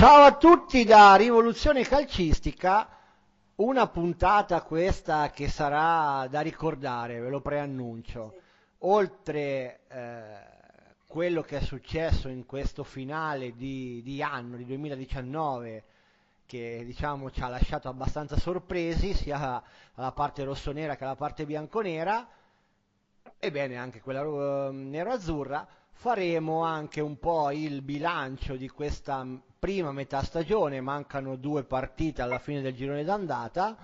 Ciao a tutti da Rivoluzione Calcistica, una puntata questa che sarà da ricordare, ve lo preannuncio. Oltre eh, quello che è successo in questo finale di, di anno, di 2019, che diciamo ci ha lasciato abbastanza sorpresi, sia alla parte rossonera che alla parte bianconera, ebbene anche quella uh, nero-azzurra, faremo anche un po' il bilancio di questa prima metà stagione, mancano due partite alla fine del girone d'andata,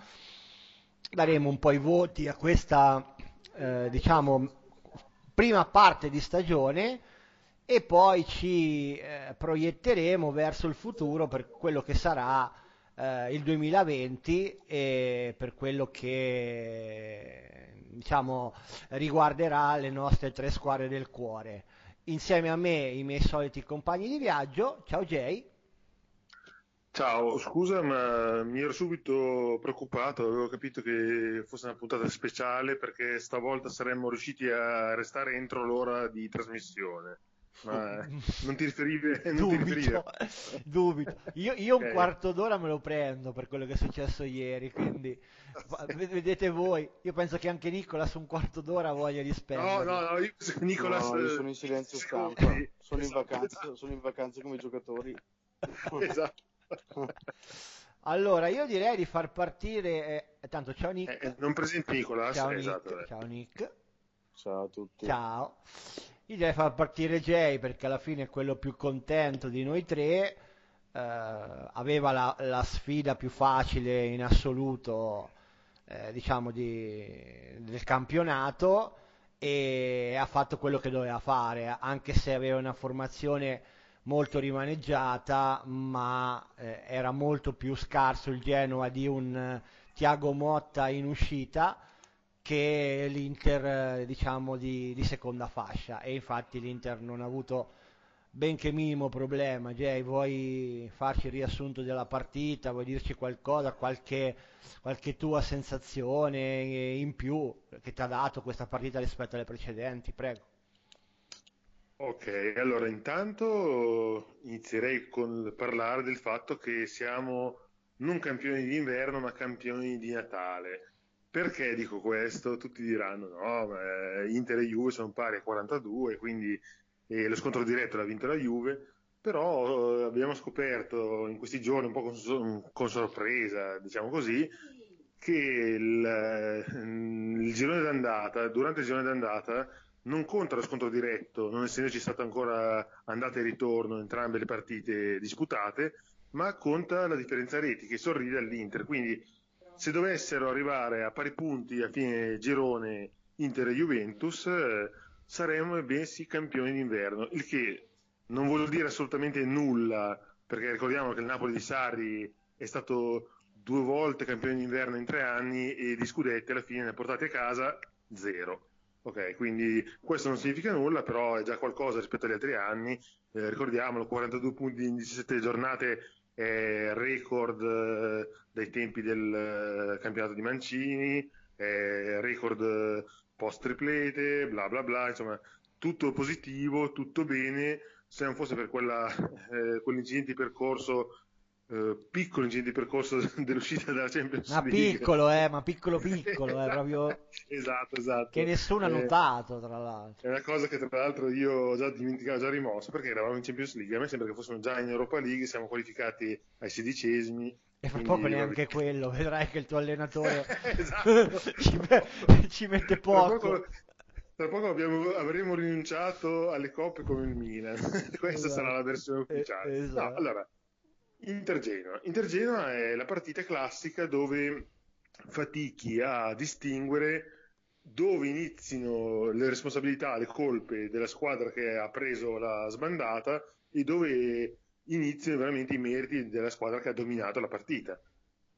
daremo un po' i voti a questa eh, diciamo prima parte di stagione e poi ci eh, proietteremo verso il futuro per quello che sarà eh, il 2020 e per quello che diciamo riguarderà le nostre tre squadre del cuore. Insieme a me i miei soliti compagni di viaggio, ciao Jay. Ciao, scusa ma mi ero subito preoccupato, avevo capito che fosse una puntata speciale perché stavolta saremmo riusciti a restare entro l'ora di trasmissione. Ma non ti riferivi? Non dubito, ti riferivi? dubito. Io, io Ok. un quarto d'ora me lo prendo per quello che è successo ieri, quindi vedete voi. Io penso che anche Nicolas un quarto d'ora voglia di No, spendere. no, no, io Nicolas... No, io eh, sono in silenzio secondi. stampa, sono in Esatto, vacanza, sono in vacanza come i giocatori. Esatto. Allora, io direi di far partire. eh, tanto, ciao Eh, Nick. eh, non presenti Nicolas? Ciao Eh, Nick. esatto, eh. Ciao Nick. Ciao a tutti. Ciao. Io direi far partire Jay perché alla fine è quello più contento di noi tre. eh, aveva la, la sfida più facile in assoluto, eh, diciamo, di- del campionato e ha fatto quello che doveva fare, anche se aveva una formazione molto rimaneggiata, ma eh, era molto più scarso il Genoa di un eh, Thiago Motta in uscita che l'Inter, eh, diciamo, di, di seconda fascia e infatti l'Inter non ha avuto benché minimo problema. Jay, vuoi farci il riassunto della partita? Vuoi dirci qualcosa, qualche, qualche tua sensazione in più che ti ha dato questa partita rispetto alle precedenti? Prego. Ok, allora intanto inizierei con parlare del fatto che siamo non campioni d'inverno, ma campioni di Natale. Perché dico questo? Tutti diranno: no, ma eh, Inter e Juve sono pari a 42, quindi eh, lo scontro diretto l'ha vinto la Juve. Però eh, abbiamo scoperto in questi giorni, un po' con, con sorpresa, diciamo così, che il, eh, il girone d'andata, durante il girone d'andata, non conta lo scontro diretto, non essendoci stato ancora andata e ritorno entrambe le partite disputate, ma conta la differenza reti che sorride all'Inter. Quindi se dovessero arrivare a pari punti a fine girone Inter e Juventus, eh, saremmo bensì campioni d'inverno, il che non vuol dire assolutamente nulla, perché ricordiamo che il Napoli di Sarri è stato due volte campione d'inverno in tre anni e di scudetti alla fine ne ha portati a casa zero. Ok, quindi questo non significa nulla, però è già qualcosa rispetto agli altri anni. Eh, ricordiamolo, 42 punti in 17 giornate è record eh, dai tempi del eh, campionato di Mancini, è record eh, post triplete, bla bla bla, insomma, tutto positivo, tutto bene, se non fosse per quella, eh, quell'incidente di percorso, eh, piccolo incidente di percorso dell'uscita dalla Champions Ma League. piccolo, eh, ma piccolo piccolo, è proprio Esatto, esatto. che nessuno ha Eh, notato, tra l'altro. È una cosa che tra l'altro io ho già dimenticato, già rimosso, perché eravamo in Champions League, a me sembra che fossimo già in Europa League, siamo qualificati ai sedicesimi. E fra poco neanche quello, vedrai che il tuo allenatore Esatto. ci, me- ci mette Tra poco. poco, tra poco abbiamo- avremo rinunciato alle coppe come il Milan. Questa Esatto. sarà la versione Eh, ufficiale. No, esatto. allora, Inter-Genoa. Inter-Genoa è la partita classica dove fatichi a distinguere dove inizino le responsabilità, le colpe della squadra che ha preso la sbandata e dove iniziano veramente i meriti della squadra che ha dominato la partita.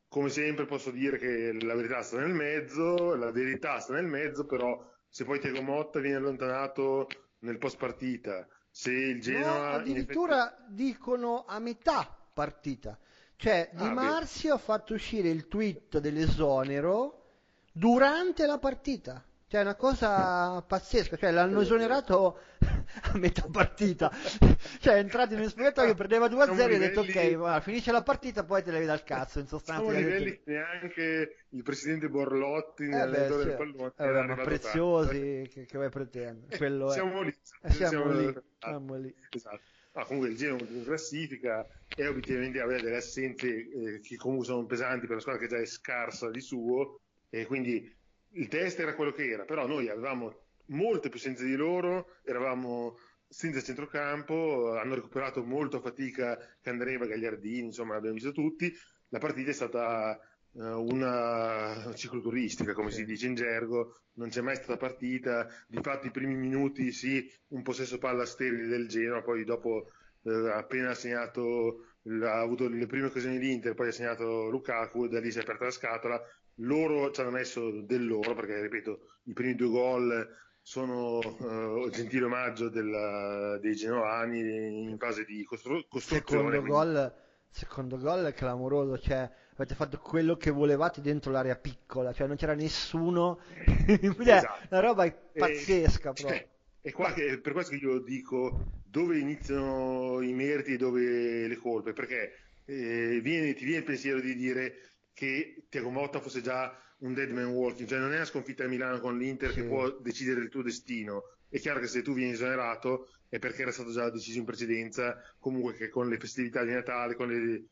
Come sempre posso dire che la verità sta nel mezzo, la verità sta nel mezzo, però se poi Thiago Motta viene allontanato nel post partita, se il No, Genoa in addirittura dicono a metà partita. Cioè, Di Ah, beh. Marzio ha fatto uscire il tweet dell'esonero durante la partita. Cioè, è una cosa pazzesca. Cioè, l'hanno esonerato a metà partita. cioè, è entrato in un spogliatoio che perdeva 2-0 e ha detto ok, va, finisce la partita, poi te le vedi dal cazzo. In sostanza, a livelli che neanche il presidente Borlotti eh nell'allenatore beh, del pallone eh, ma preziosi, che, che vuoi pretendere? Eh, Quello è. siamo lì. Eh, siamo, siamo- lì, ah, siamo lì. Esatto. Ma comunque il Genoa in classifica e obiettivamente avere delle assenze eh, che comunque sono pesanti per una squadra che già è scarsa di suo e quindi il test era quello che era, però noi avevamo molte più senza di loro, eravamo senza centrocampo, hanno recuperato molto a fatica Candreva, Gagliardini, insomma l'abbiamo visto tutti, la partita è stata una cicloturistica, come si dice in gergo, non c'è mai stata partita, di fatto i primi minuti sì, un possesso palla sterile del Genoa, poi dopo eh, appena ha segnato, ha avuto le prime occasioni l'Inter, poi ha segnato Lukaku, da lì si è aperta la scatola, loro ci hanno messo del loro, perché ripeto, i primi due gol sono eh, gentile omaggio della- dei genovani in fase di costru- costruzione. Secondo quindi- gol, secondo gol è clamoroso, cioè avete fatto quello che volevate dentro l'area piccola, cioè non c'era nessuno, Cioè, Esatto. la roba è E- pazzesca cioè, proprio. è qua che, è per questo che io dico dove iniziano i meriti e dove le colpe, perché eh, viene- ti viene il pensiero di dire che Tiago Motta fosse già un dead man walking, cioè non è una sconfitta a Milano con l'Inter Sì. che può decidere il tuo destino. È chiaro che se tu vieni esonerato è perché era stato già deciso in precedenza, comunque che con le festività di Natale, con le eh,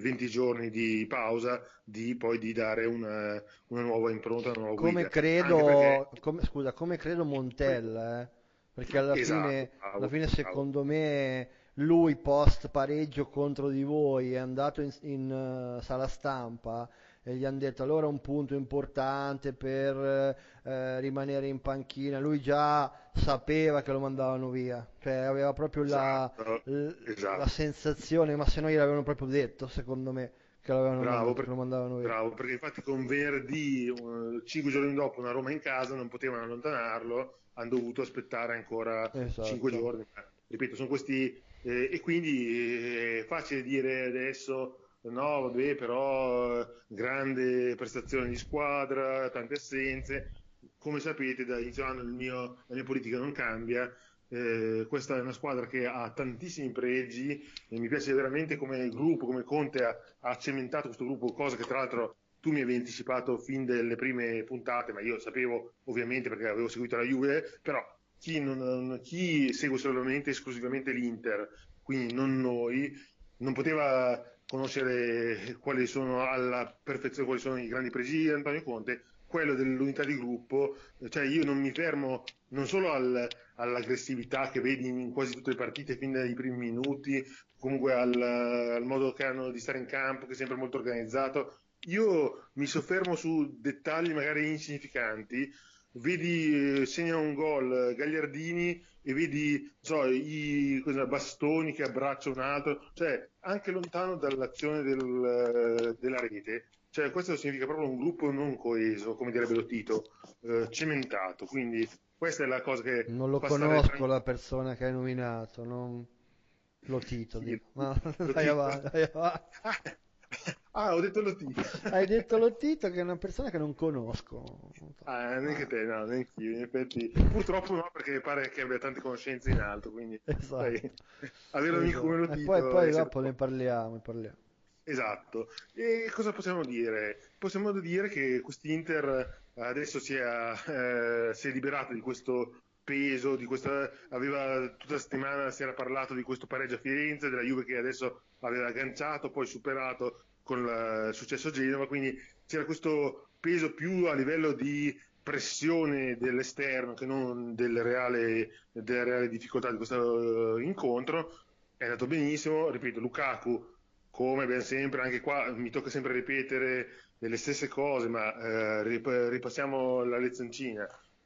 20 giorni di pausa, di poi di dare una, una nuova impronta, una nuova Come guida. credo, perché- come- scusa, come credo Montella, eh? Perché alla Esatto, fine, bravo, alla fine secondo me lui post pareggio contro di voi è andato in, in, eh, sala stampa e gli hanno detto allora un punto importante per eh, rimanere in panchina. Lui già sapeva che lo mandavano via, cioè aveva proprio la, Esatto, l- esatto. la sensazione, ma se no gliel'avevano proprio detto, secondo me, che l'avevano Bravo, mandato, per- che lo mandavano via. Bravo, perché infatti con venerdì, eh, cinque giorni dopo, una Roma in casa, non potevano allontanarlo, hanno dovuto aspettare ancora Esatto. cinque giorni. Ripeto, sono questi... eh, e quindi eh, è facile dire adesso, no, vabbè, però eh, grande prestazione di squadra, tante assenze. Come sapete, da inizio anno mio- la mia politica non cambia. Eh, questa è una squadra che ha tantissimi pregi e mi piace veramente come gruppo, come Conte ha, ha cementato questo gruppo, cosa che tra l'altro tu mi avevi anticipato fin dalle prime puntate, ma io sapevo ovviamente perché avevo seguito la Juve, però chi, non- chi segue solamente esclusivamente l'Inter, quindi non noi, non poteva conoscere quali sono alla perfezione quali sono i grandi pregi di Antonio Conte, quello dell'unità di gruppo, cioè io non mi fermo non solo al- all'aggressività che vedi in quasi tutte le partite fin dai primi minuti, comunque al, al modo che hanno di stare in campo, che è sempre molto organizzato. Io mi soffermo su dettagli magari insignificanti. Vedi, eh, segna un gol Gagliardini e vedi so, i cosa, bastoni che abbraccia un altro, cioè anche lontano dall'azione del, eh, della rete. Cioè, questo significa proprio un gruppo non coeso, come direbbe Tito, eh, cementato. Quindi questa è la cosa che Non lo conosco tranquillo. la persona che hai nominato, non lo tito. Sì, dico. No, lo vai Tito. avanti, vai avanti. Ah, ho detto lo Tito. Hai detto lo Tito che è una persona che non conosco. Ah, neanche te, no, neanche io, in effetti. Purtroppo no, perché pare che abbia tante conoscenze in alto, quindi Esatto. sai, avere un amico come lo E Tito... poi, poi dopo ne parliamo, ne parliamo. Esatto. E cosa possiamo dire? Possiamo dire che quest'Inter adesso si è, eh, si è liberato di questo peso, di questa, aveva tutta la settimana si era parlato di questo pareggio a Firenze, della Juve che adesso aveva agganciato, poi superato con il successo a Genova, quindi c'era questo peso più a livello di pressione dell'esterno che non del reale, della reale difficoltà di questo eh, incontro. È andato benissimo, ripeto, Lukaku come ben sempre, anche qua mi tocca sempre ripetere le stesse cose, ma eh, rip- ripassiamo la lezioncina.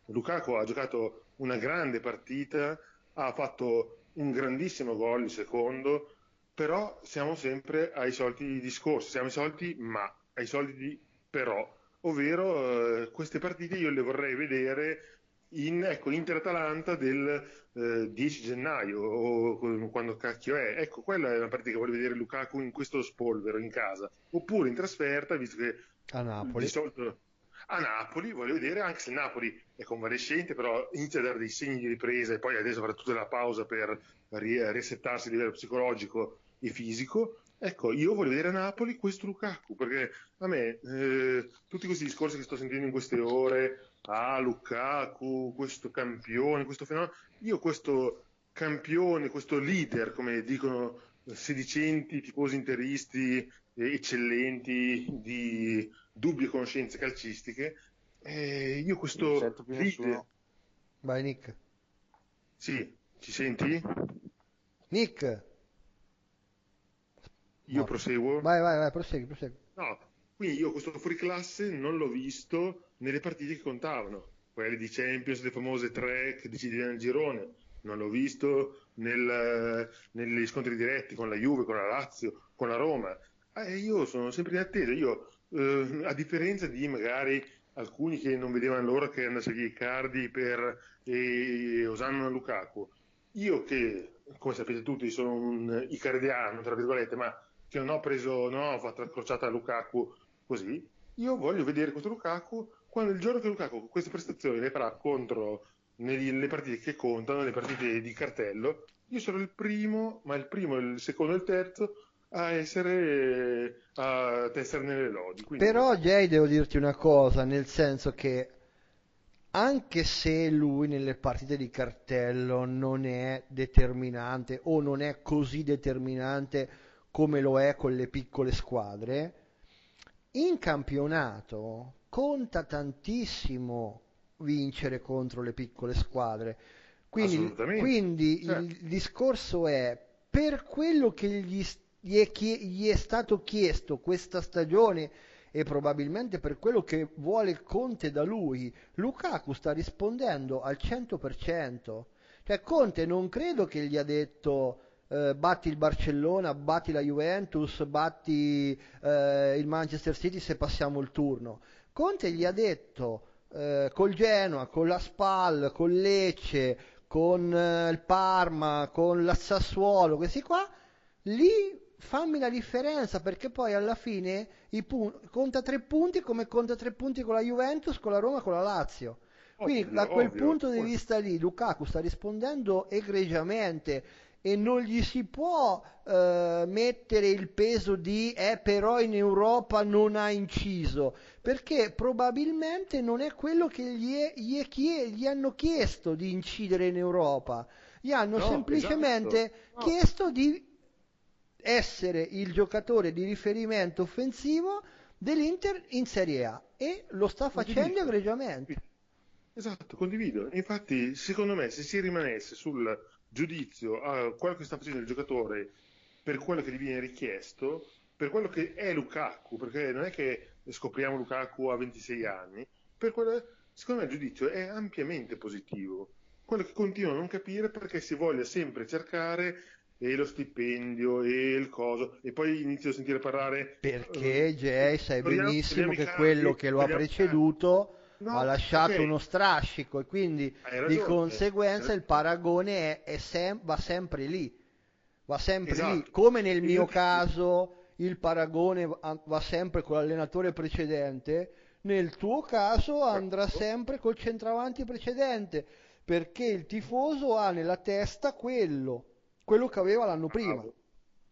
Lukaku ha giocato una grande partita, ha fatto un grandissimo gol, il secondo, però siamo sempre ai soliti discorsi, siamo ai soliti ma, ai soliti però, ovvero eh, queste partite io le vorrei vedere in ecco, Inter-Atalanta del eh, 10 gennaio o quando cacchio è. Ecco, quella è una partita che voglio vedere Lukaku in questo spolvero in casa, oppure in trasferta, visto che A Napoli. di solito A Napoli voglio vedere, anche se Napoli è convalescente, però inizia a dare dei segni di ripresa e poi adesso avrà tutta la pausa per risettarsi a livello psicologico e fisico. Ecco, io voglio vedere a Napoli questo Lukaku, perché a me eh, tutti questi discorsi che sto sentendo in queste ore, ah Lukaku, questo campione, questo fenomeno, io questo campione, questo leader, come dicono sedicenti tifosi interisti eccellenti di dubbie conoscenze calcistiche, eh, io questo leader... Vai Nick. Sì, ci senti? Nick. Io no. proseguo? Vai, vai, vai, prosegui, prosegui. No, quindi io questo fuoriclasse non l'ho visto nelle partite che contavano, quelle di Champions, le famose tre che decidevano il girone, non l'ho visto nel, negli scontri diretti con la Juve, con la Lazio, con la Roma. Eh, io sono sempre in attesa, io eh, a differenza di magari alcuni che non vedevano l'ora che andasse via Icardi per eh, Osanna Lukaku, io che, come sapete tutti, sono un icardiano, tra virgolette, ma che non ho preso, non ho fatto la crociata a Lukaku così, io voglio vedere questo Lukaku quando il giorno che Lukaku queste prestazioni le farà contro nelle partite che contano, le partite di cartello, io sarò il primo, ma il primo, il secondo e il terzo a essere a tessere nelle lodi. Quindi... Però Jay devo dirti una cosa, nel senso che anche se lui nelle partite di cartello non è determinante o non è così determinante come lo è con le piccole squadre, in campionato conta tantissimo vincere contro le piccole squadre. Quindi, quindi certo. il discorso è per quello che gli, gli, è, gli è stato chiesto questa stagione e probabilmente per quello che vuole Conte da lui, Lukaku sta rispondendo al 100%. Cioè Conte non credo che gli ha detto eh, batti il Barcellona, batti la Juventus, batti eh, il Manchester City se passiamo il turno. Conte gli ha detto eh, col Genoa, con la Spal, con Lecce, con eh, il Parma, con la Sassuolo, questi qua, lì fammi la differenza perché poi alla fine pun- conta tre punti come conta tre punti con la Juventus, con la Roma, con la Lazio. Quindi ovvio, da quel ovvio, punto ovvio. di vista lì Lukaku sta rispondendo egregiamente e non gli si può eh, mettere il peso di eh però in Europa non ha inciso perché probabilmente non è quello che gli, è, gli, è chie- gli hanno chiesto di incidere in Europa gli hanno no, semplicemente esatto. no. chiesto di essere il giocatore di riferimento offensivo dell'Inter in Serie A e lo sta facendo egregiamente. Esatto, condivido. Infatti, secondo me, se si rimanesse sul giudizio a quello che sta facendo il giocatore per quello che gli viene richiesto, per quello che è Lukaku, perché non è che scopriamo Lukaku a 26 anni, per quello, secondo me il giudizio è ampiamente positivo. Quello che continuo a non capire perché si voglia sempre cercare e lo stipendio e il coso e poi inizio a sentire parlare perché uh, Jay sai benissimo che quello che lo ha preceduto no, ha lasciato okay. uno strascico e quindi di conseguenza il paragone è, è sem- va sempre lì va sempre esatto. lì come nel mio Io... caso il paragone va sempre con l'allenatore precedente nel tuo caso andrà sempre col centravanti precedente perché il tifoso ha nella testa quello quello che aveva l'anno prima.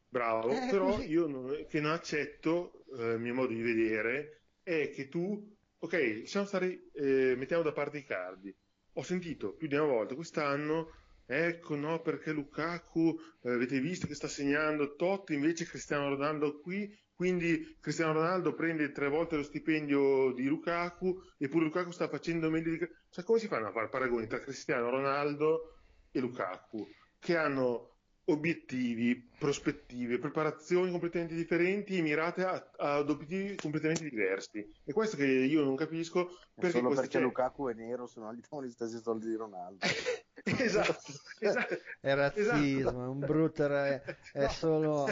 Bravo, eh, però così. io non, che non accetto, eh, il mio modo di vedere, è che tu, ok, stati, eh, mettiamo da parte i cardi. Ho sentito più di una volta quest'anno, ecco no, perché Lukaku, eh, avete visto che sta segnando tot, invece Cristiano Ronaldo qui, quindi Cristiano Ronaldo prende tre volte lo stipendio di Lukaku, eppure Lukaku sta facendo meglio di... Cioè come si fanno a fare paragoni tra Cristiano Ronaldo e Lukaku? Che hanno obiettivi, prospettive, preparazioni completamente differenti e mirate a, ad obiettivi completamente diversi. E questo che io non capisco perché solo perché c'è... Lukaku è nero, se no gli danno gli stessi soldi di Ronaldo. esatto, esatto, È razzismo, esatto. è un brutto è, è solo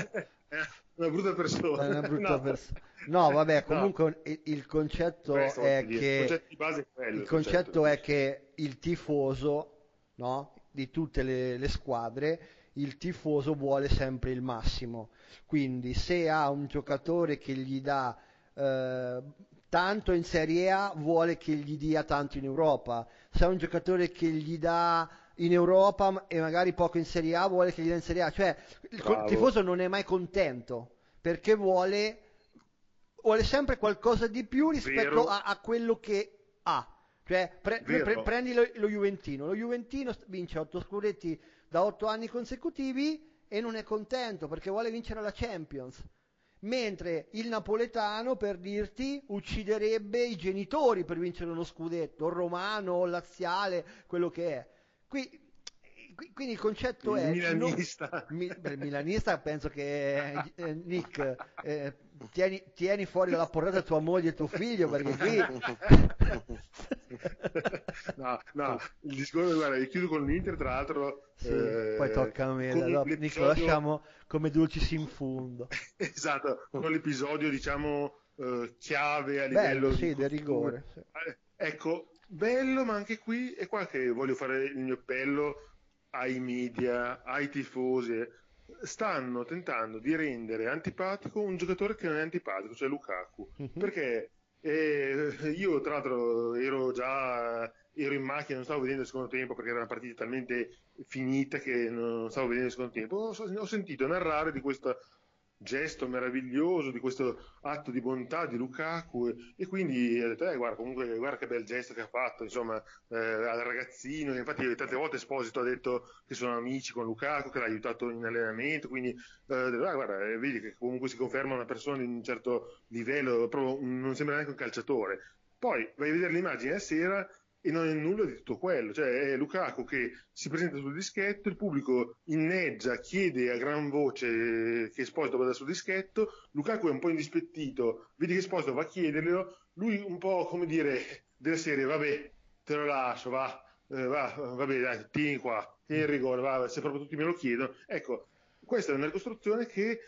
una brutta persona. Una brutta no. persona. No, vabbè, comunque no. il concetto Questo è che il concetto, è, quello, il concetto è che il tifoso, no, di tutte le, le squadre il tifoso vuole sempre il massimo. Quindi se ha un giocatore che gli dà eh, tanto in Serie A vuole che gli dia tanto in Europa. Se è un giocatore che gli dà in Europa e magari poco in Serie A, vuole che gli dia in Serie A. Cioè, il Bravo. tifoso non è mai contento perché vuole, vuole sempre qualcosa di più rispetto a, a quello che ha. Cioè, pre- pre- prendi lo, lo Juventino. Lo Juventino vince otto scudetti da otto anni consecutivi e non è contento perché vuole vincere la Champions. Mentre il napoletano, per dirti, ucciderebbe i genitori per vincere uno scudetto, il romano, il laziale, quello che è. Qui- qui- quindi il concetto è... Il non- milanista. mi- per il milanista penso che eh, Nick eh, tieni, tieni fuori dalla portata tua moglie e tuo figlio perché qui no, no, il discorso, guarda, io chiudo con l'Inter, tra l'altro. Sì, eh, poi tocca a me allora, l'episodio- lasciamo come dulcis in fondo Esatto, con l'episodio, diciamo, eh, chiave a livello bello di sì del rigore sì. Eh, Ecco, bello, ma anche qui è qua che voglio fare il mio appello ai media, ai tifosi. Stanno tentando di rendere antipatico un giocatore che non è antipatico, cioè Lukaku. Mhm. Perché eh, io, tra l'altro, ero già ero in macchina, non stavo vedendo il secondo tempo perché era una partita talmente finita che non stavo vedendo il secondo tempo. Ho, ho sentito narrare di questo gesto meraviglioso, di questo atto di bontà di Lukaku e, e quindi ho detto, eh, guarda, comunque, guarda che bel gesto che ha fatto, insomma, eh, al ragazzino. Infatti, tante volte Esposito ha detto che sono amici con Lukaku, che l'ha aiutato in allenamento, quindi eh, "Ah, guarda, eh, vedi che comunque si conferma una persona di un certo livello, proprio non sembra neanche un calciatore. Poi vai a vedere l'immagine a sera e non è nulla di tutto quello, cioè è Lukaku che si presenta sul dischetto, il pubblico inneggia, chiede a gran voce eh, che Esposito vada sul dischetto, Lukaku è un po' indispettito, vedi che Esposito va a chiederglielo, lui un po' come dire della serie, vabbè, te lo lascio, va, eh, va, vabbè, dai, tieni qua, tieni il rigore, va, se proprio tutti me lo chiedono. Ecco, questa è una ricostruzione che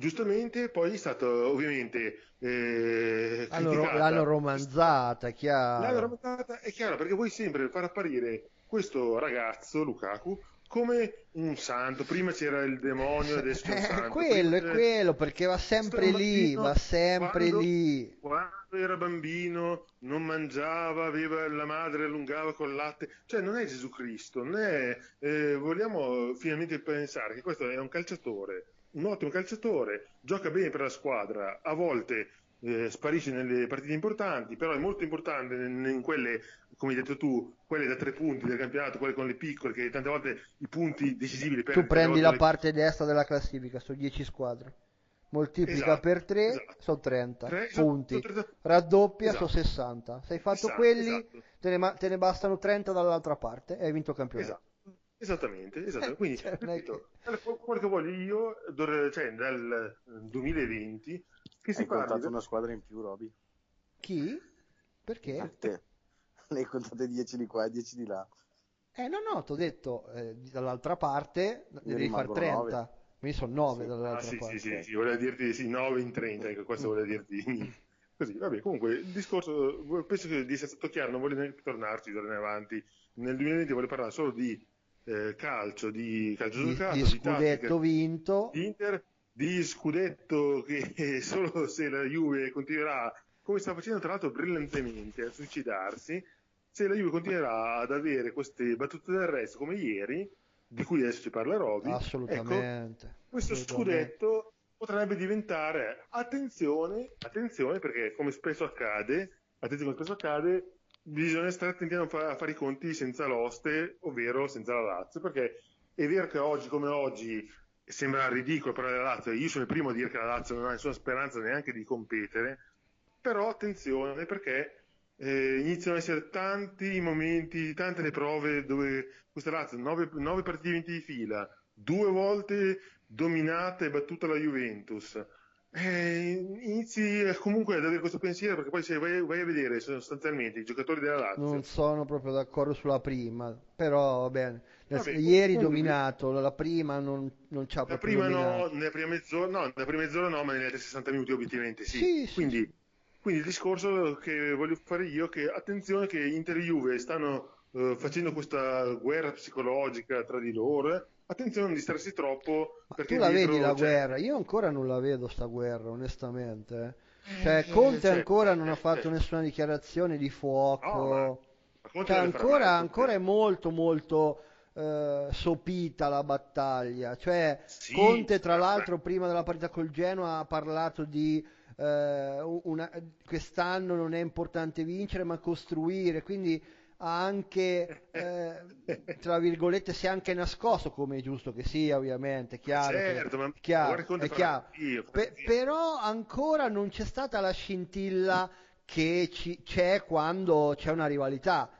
giustamente poi è stata ovviamente eh, criticata. l'hanno romanzata è chiaro L'hanno raccontata, è chiaro, perché vuoi sempre far apparire questo ragazzo, Lukaku, come un santo. Prima c'era il demonio, adesso c'è un Eh, santo. quello è Prima- quello perché va sempre è lì va sempre quando- lì Quando era bambino non mangiava, aveva la madre allungava col latte, cioè non è Gesù Cristo, non è, eh, vogliamo finalmente pensare che questo è un calciatore, un ottimo calciatore, gioca bene per la squadra, a volte eh, sparisce nelle partite importanti, però è molto importante in, in quelle, come hai detto tu, quelle da tre punti del campionato, quelle con le piccole, che tante volte i punti decisivi li perdi. tu prendi la le- parte destra della classifica su 10 squadre moltiplica Esatto, per 3 esatto. sono 30 Tre, esatto, punti tre- raddoppia esatto. sono 60 se hai fatto Esatto, quelli esatto. te, ne, te ne bastano 30 dall'altra parte e hai vinto il campionato Esattamente, esatto. Quindi, Cioè, ripeto, quello che voglio io, cioè dal 2020, che si Hai parli contato una squadra in più, Roby? chi? perché? A te. Ne hai contate 10 di qua e 10 di là. eh no no ti ho detto eh, dall'altra parte ne devi fare rimangono 30 nove. quindi sono 9 Sì. dall'altra Ah, sì, parte sì, sì, sì, voleva dirti sì, 9 in 30, ecco, questo voleva dirti così. Vabbè, comunque il discorso, penso che di essere stato chiaro, non voglio neanche tornarci in avanti. Nel 2020 voglio parlare solo di eh, calcio, di calcio di, giocato, di di scudetto tattica, vinto. Di Inter, di scudetto che solo se la Juve continuerà, come sta facendo tra l'altro brillantemente, a suicidarsi, se la Juve continuerà ad avere queste battute d'arresto come ieri, di cui adesso ci parla Roby, ecco, assolutamente questo assolutamente. scudetto potrebbe diventare attenzione, attenzione perché come spesso accade, attenzione come spesso accade, bisogna stare attenti a non fare i conti senza l'oste, ovvero senza la Lazio, perché è vero che oggi come oggi sembra ridicolo parlare della Lazio, io sono il primo a dire che la Lazio non ha nessuna speranza neanche di competere, però attenzione perché eh, iniziano ad essere tanti i momenti, tante le prove dove questa Lazio, nove, nove partite vinte di fila, due volte dominata e battuta la Juventus. Eh, inizi eh, comunque ad avere questo pensiero perché poi se vai, vai a vedere sostanzialmente i giocatori della Lazio Non sono proprio d'accordo sulla prima, però va bene. Vabbè, ieri dominato, la prima non, non ci ha La prima no, nella prima mezz'ora no, nella prima mezz'ora no, ma negli altri 60 minuti obiettivamente sì. Sì, sì, quindi, quindi il discorso che voglio fare io è che attenzione che Inter e Juve stanno eh, facendo questa guerra psicologica tra di loro, eh. attenzione a non distrarsi troppo Ma perché tu la dietro vedi la c'è- guerra? Io ancora non la vedo sta guerra, onestamente. eh. Cioè, Conte cioè, ancora non ha fatto nessuna dichiarazione di No, ma- fuoco. ma Conte Cioè, ancora, ancora è molto, molto eh, sopita la battaglia. Cioè, Sì, Conte, tra ma- l'altro, prima della partita col Genoa ha parlato di eh, una- quest'anno non è importante vincere, ma costruire. Quindi ha anche, eh, tra virgolette, si è anche nascosto, come è giusto che sia, ovviamente. Chiaro, che- Certo, ma chiaro, è chiaro. io, Pe- però ancora non c'è stata la scintilla che ci- c'è quando c'è una rivalità.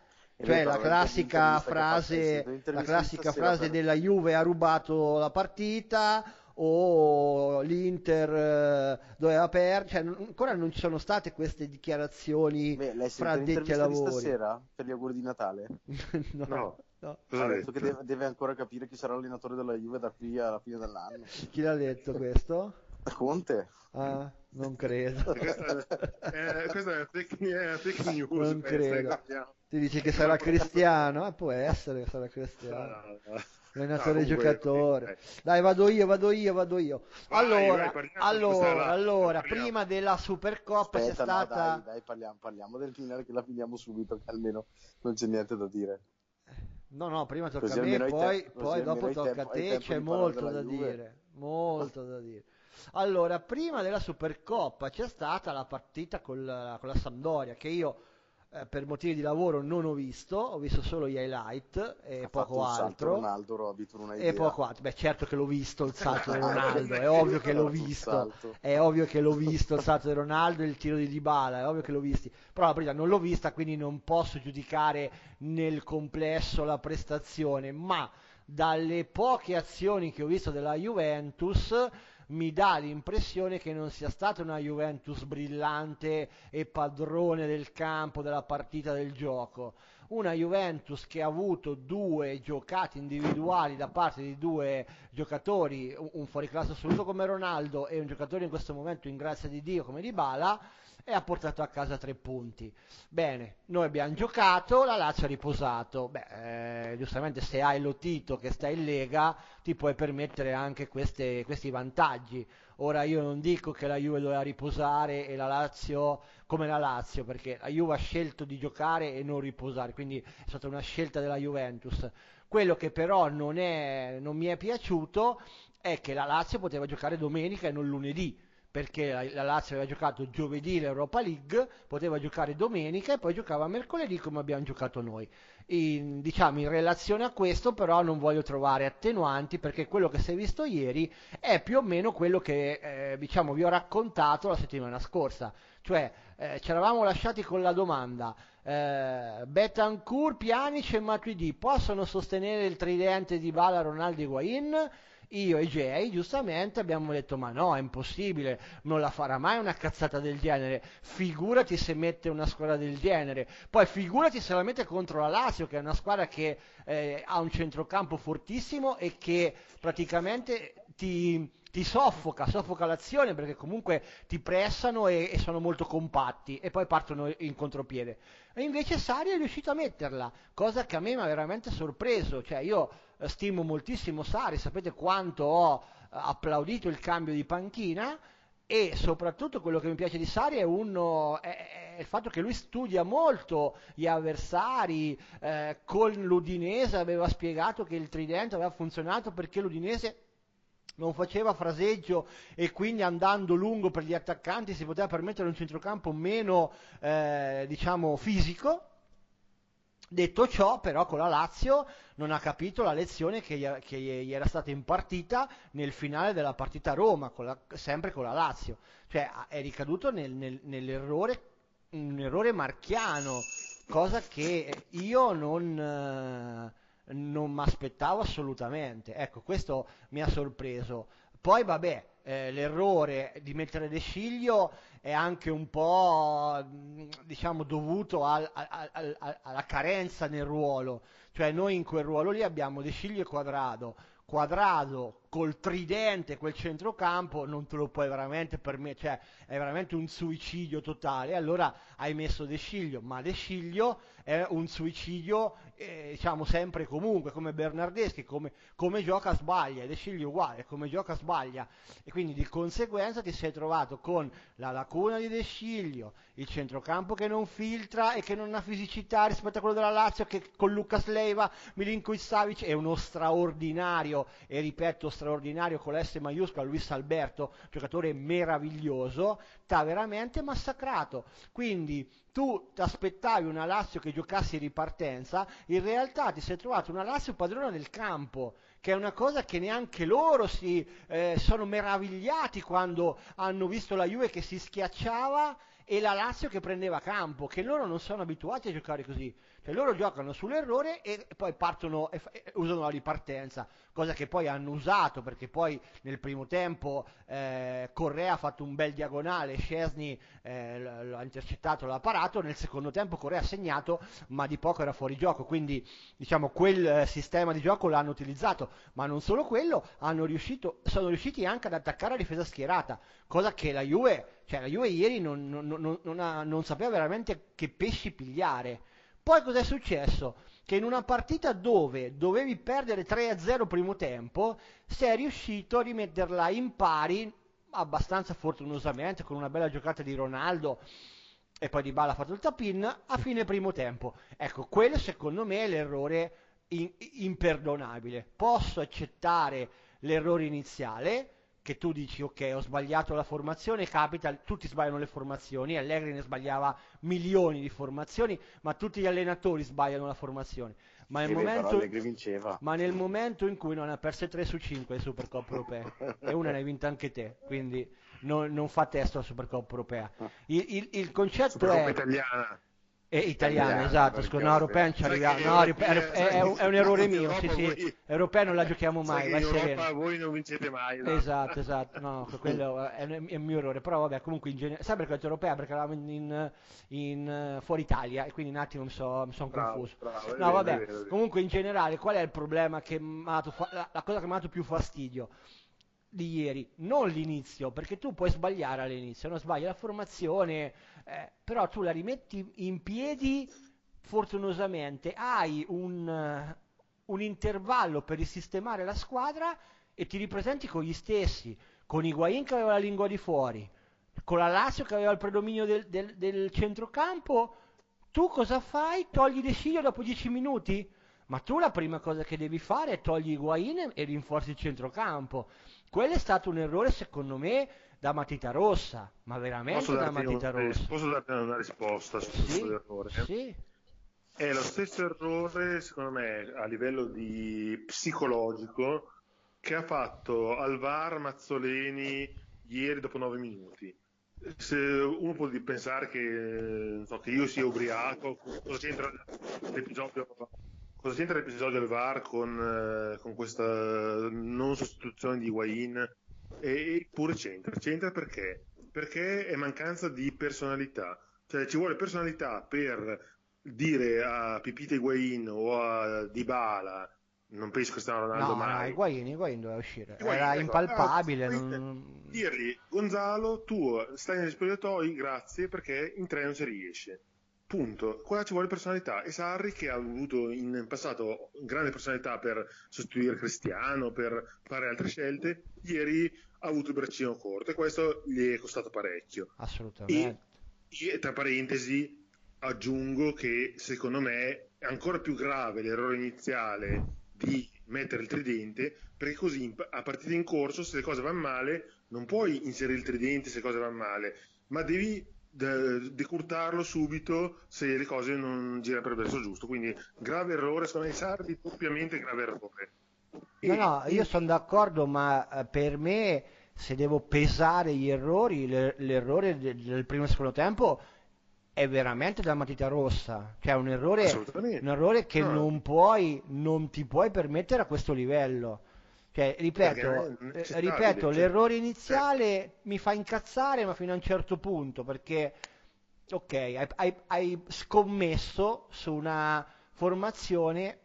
Cioè la classica che frase, la classica frase della Juve ha rubato la partita o l'Inter eh, doveva perdere, cioè, non- ancora non ci sono state queste dichiarazioni Beh, fra addetti ai lavori. stasera per gli auguri di Natale? No, No. no. Ha detto che deve, deve ancora capire chi sarà l'allenatore della Juve da qui alla fine dell'anno. Chi l'ha detto questo? Conte? Ah, non credo. Questa, eh, questa è una fake, è news. Non credo. Ti dice che sarà cristiano? Eh, può essere che sarà cristiano. No, no, no. Allenatore No, giocatore. eh, Dai, vado io, vado io, vado io. Vai, Allora, vai, allora, allora, prima della Supercoppa c'è Aspetta, no, stata... dai, dai, parliamo, parliamo del finale che la finiamo subito, che almeno non c'è niente da dire. No, no, prima tocca Così a me, poi, te- poi dopo tocca a tempo- hai te, c'è molto da Juve. dire, molto da dire. Allora, prima della Supercoppa c'è stata la partita con la, con la Sampdoria, che io eh, per motivi di lavoro non ho visto, ho visto solo gli highlight e Ha poco un salto altro. Ronaldo, Roby, tu non hai E poco altro. Beh, certo che l'ho visto il salto di Ronaldo, è ovvio che l'ho visto. È ovvio che l'ho visto il salto di Ronaldo e il tiro di Dybala, è ovvio che l'ho visti. Però la partita non l'ho vista, quindi non posso giudicare nel complesso la prestazione, ma dalle poche azioni che ho visto della Juventus mi dà l'impressione che non sia stata una Juventus brillante e padrone del campo, della partita, del gioco. Una Juventus che ha avuto due giocate individuali da parte di due giocatori, un fuoriclasse assoluto come Ronaldo e un giocatore in questo momento in grazia di Dio come Dybala e ha portato a casa tre punti. Bene, noi abbiamo giocato, la Lazio ha riposato. Beh, eh, giustamente se hai lo Tito che sta in Lega ti puoi permettere anche queste- questi vantaggi. Ora io non dico che la Juve doveva riposare e la Lazio come la Lazio, perché la Juve ha scelto di giocare e non riposare, quindi è stata una scelta della Juventus. Quello che però non, è, non mi è piaciuto è che la Lazio poteva giocare domenica e non lunedì perché la, la Lazio aveva giocato giovedì l'Europa League, poteva giocare domenica e poi giocava mercoledì come abbiamo giocato noi. In, diciamo in relazione a questo però non voglio trovare attenuanti perché quello che si è visto ieri è più o meno quello che eh, diciamo vi ho raccontato la settimana scorsa, cioè eh, ci eravamo lasciati con la domanda eh, Betancourt, Pjanic e Matuidi possono sostenere il tridente di Bala, Ronaldo e Higuain? Io e Jay giustamente abbiamo detto ma no è impossibile non la farà mai una cazzata del genere. Figurati se mette una squadra del genere. Poi figurati se la mette contro la Lazio che è una squadra che eh, ha un centrocampo fortissimo e che praticamente ti, ti soffoca, soffoca l'azione perché comunque ti pressano e, e sono molto compatti e poi partono in contropiede. E invece Sari è riuscito a metterla, cosa che a me mi ha veramente sorpreso. Cioè, io eh, stimo moltissimo Sari, sapete quanto ho eh, applaudito il cambio di panchina e soprattutto quello che mi piace di Sari è, uno, è, è il fatto che lui studia molto gli avversari, eh, con l'Udinese aveva spiegato che il tridente aveva funzionato perché l'Udinese non faceva fraseggio e quindi andando lungo per gli attaccanti si poteva permettere un centrocampo meno eh, diciamo fisico Detto ciò, però, con la Lazio non ha capito la lezione che gli, che gli era stata impartita nel finale della partita a Roma, con la, sempre con la Lazio. Cioè, è ricaduto nel, nel, nell'errore, un errore marchiano, cosa che io non, eh, non mi aspettavo assolutamente. Ecco, questo mi ha sorpreso. Poi, vabbè, eh, l'errore di mettere De Sciglio è anche un po' diciamo dovuto al, al, al, alla carenza nel ruolo cioè noi in quel ruolo lì abbiamo De Sciglio e Quadrado Quadrado col tridente quel centrocampo non te lo puoi veramente permettere, cioè è veramente un suicidio totale. Allora hai messo De Sciglio, ma De Sciglio è un suicidio, eh, diciamo sempre e comunque, come Bernardeschi, come, come gioca sbaglia, De Sciglio uguale, come gioca sbaglia. E quindi di conseguenza ti sei trovato con la lacuna di De Sciglio, il centrocampo che non filtra e che non ha fisicità rispetto a quello della Lazio, che con Lucas Leiva, Milinkovic Savic è uno straordinario, e ripeto straordinario con l'S maiuscola, Luis Alberto, giocatore meraviglioso, t'ha veramente massacrato. Quindi tu ti aspettavi una Lazio che giocasse in ripartenza, in realtà ti sei trovato una Lazio padrona del campo, che è una cosa che neanche loro si eh, sono meravigliati quando hanno visto la Juve che si schiacciava e la Lazio che prendeva campo, che loro non sono abituati a giocare così. Cioè loro giocano sull'errore e poi partono e, e usano la ripartenza, cosa che poi hanno usato perché poi nel primo tempo eh, Correa ha fatto un bel diagonale, Scesni eh, l'ha intercettato, l'ha parato, nel secondo tempo Correa ha segnato ma di poco era fuori gioco, quindi diciamo quel eh, sistema di gioco l'hanno utilizzato, ma non solo quello, riuscito, sono riusciti anche ad attaccare la difesa schierata, cosa che la Juve, cioè la Juve ieri non, non, non, ha, non sapeva veramente che pesci pigliare poi cos'è successo? Che in una partita dove dovevi perdere 3-0 primo tempo, sei riuscito a rimetterla in pari abbastanza fortunosamente con una bella giocata di Ronaldo e poi Di Bala ha fatto il tapin a fine primo tempo. Ecco, quello secondo me è l'errore in- imperdonabile. Posso accettare l'errore iniziale, che tu dici ok ho sbagliato la formazione, capita, tutti sbagliano le formazioni, Allegri ne sbagliava milioni di formazioni, ma tutti gli allenatori sbagliano la formazione. Ma nel, momento, ma nel momento, in cui non ha perse 3 su 5 le Supercoppe europee e una ne hai vinta anche te, quindi non, non fa testo la Supercoppa europea. Il, il, il concetto Supercoppa è... italiana. È italiano, esatto, scusa, no, europea non ci arriviamo, no, è, è, è, un, è, un errore mio, sì, sì, voi, europea non la giochiamo mai, vai sereno. voi non vincete mai. No? Esatto, esatto, no, quello è, un mio errore, però vabbè, comunque in genere, sai perché ho detto europea? Perché eravamo in, in, in, fuori Italia e quindi un attimo mi, so, mi sono confuso. Bravo, no, vabbè, vero, vero. comunque in generale qual è il problema che dato, la, la cosa che mi ha dato più fastidio? di ieri, non l'inizio, perché tu puoi sbagliare all'inizio, non sbagli la formazione, eh, però tu la rimetti in piedi fortunosamente, hai un, uh, un intervallo per risistemare la squadra e ti ripresenti con gli stessi, con Higuain che aveva la lingua di fuori, con la Lazio che aveva il predominio del, del, del centrocampo, tu cosa fai? Togli De Sciglio dopo 10 minuti? Ma tu la prima cosa che devi fare è togli Higuain e rinforzi il centrocampo. Quello è stato un errore, secondo me, da matita rossa, ma veramente da matita un, rossa. Posso darti una risposta su questo sì, errore? Sì. È lo stesso errore, secondo me, a livello di psicologico che ha fatto al VAR Mazzoleni ieri dopo nove minuti. Se uno può pensare che, so, che io sia ubriaco, cosa c'entra l'episodio Cosa c'entra l'episodio del VAR con, eh, con questa non sostituzione di Higuain? Eppure c'entra. C'entra perché? Perché è mancanza di personalità. Cioè ci vuole personalità per dire a Pipita Higuain o a Dybala non penso che stiano Ronaldo no, mai. No, Higuain, Higuain doveva uscire. Higuain, Era ecco, impalpabile. Ah, non... Dirgli, Gonzalo, tu stai negli spogliatoi, grazie, perché in tre non si riesce. Punto. Qua ci vuole personalità e Sarri che ha avuto in passato grande personalità per sostituire Cristiano, per fare altre scelte, ieri ha avuto il braccino corto e questo gli è costato parecchio. Assolutamente. E, e tra parentesi aggiungo che secondo me è ancora più grave l'errore iniziale di mettere il tridente perché così a partita in corso se le cose vanno male non puoi inserire il tridente se le cose vanno male ma devi de- decurtarlo subito se le cose non girano per il verso giusto. Quindi grave errore, secondo me Sardi doppiamente grave errore. No, no, io sono d'accordo, ma eh, per me se devo pesare gli errori, l'errore del primo e secondo tempo è veramente da matita rossa, cioè un errore, un errore che no. non puoi, non ti puoi permettere a questo livello. Cioè, ripeto, eh, ripeto cioè, l'errore iniziale eh. mi fa incazzare, ma fino a un certo punto, perché, ok, hai, hai, hai scommesso su una formazione,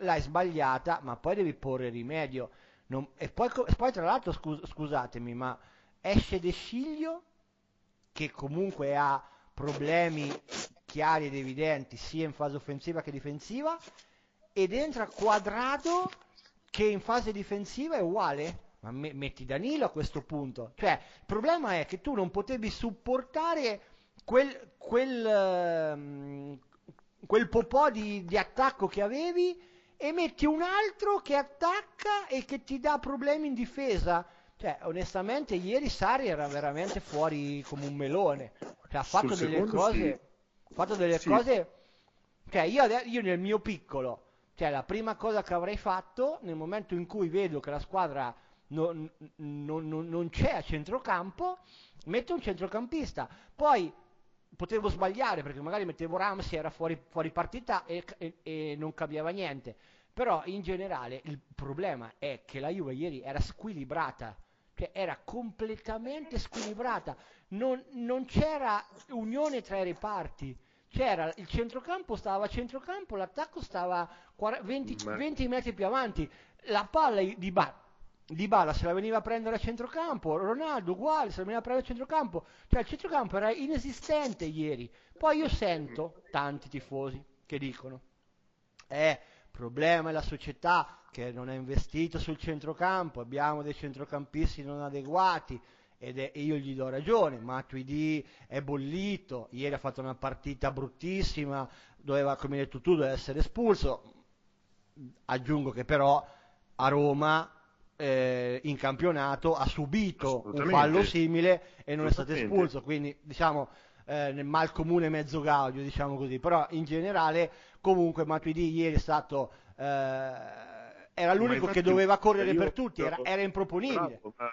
l'hai sbagliata, ma poi devi porre rimedio. non- e, poi, e poi tra l'altro scus- scusatemi, ma esce De Sciglio che comunque ha problemi chiari ed evidenti sia in fase offensiva che difensiva ed entra Quadrado che in fase difensiva è uguale? Ma me- metti Danilo a questo punto. Cioè, il problema è che tu non potevi supportare quel, quel, ehm, quel popò di, di attacco che avevi e metti un altro che attacca e che ti dà problemi in difesa. Cioè, onestamente, ieri Sari era veramente fuori come un melone. Cioè, ha fatto Sul delle cose. sì. Ha fatto delle Sì. cose. Cioè, io, io nel mio piccolo, cioè, la prima cosa che avrei fatto nel momento in cui vedo che la squadra non, non- non- non c'è a centrocampo, metto un centrocampista. Poi potevo sbagliare perché magari mettevo Ramsey, era fuori, fuori partita e, e- e non cambiava niente. Però in generale il problema è che la Juve ieri era squilibrata, cioè era completamente squilibrata, non, non c'era unione tra i reparti. C'era il centrocampo stava a centrocampo, l'attacco stava quar- 20, Ma- 20 metri più avanti, la palla di Ba- di Bala se la veniva a prendere a centrocampo, Ronaldo uguale, se la veniva a prendere a centrocampo, cioè il centrocampo era inesistente ieri. Poi io sento tanti tifosi che dicono, eh, problema è la società che non ha investito sul centrocampo, abbiamo dei centrocampisti non adeguati ed è- e io gli do ragione, Matuidi è bollito, ieri ha fatto una partita bruttissima, doveva, come hai detto tu, doveva essere espulso, aggiungo che però a Roma eh, in campionato ha subito un fallo simile e non è stato espulso, quindi diciamo eh, nel mal comune mezzo gaudio, diciamo così, però in generale comunque Matuidi ieri è stato eh, era l'unico che doveva correre io- per tutti, era, era improponibile. Bravo, ma.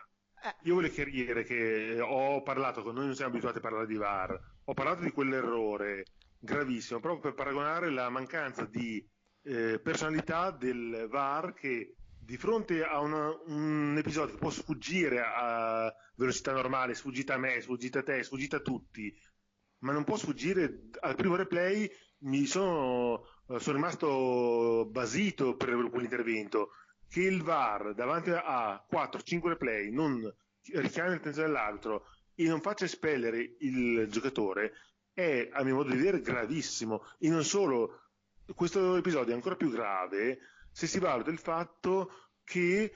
Io voglio chiarire che ho parlato con noi non siamo abituati a parlare di VAR ho parlato di quell'errore gravissimo proprio per paragonare la mancanza di eh, personalità del VAR che di fronte a una- un episodio che può sfuggire a velocità normale sfuggita a me, sfuggita a te, sfuggita a tutti ma non può sfuggire al primo replay mi sono, eh, sono rimasto basito per quell'intervento che il VAR davanti a 4-5 replay non richiami l'attenzione dell'altro e non faccia espellere il giocatore è a mio modo di vedere gravissimo e non solo questo episodio è ancora più grave se si valuta il fatto che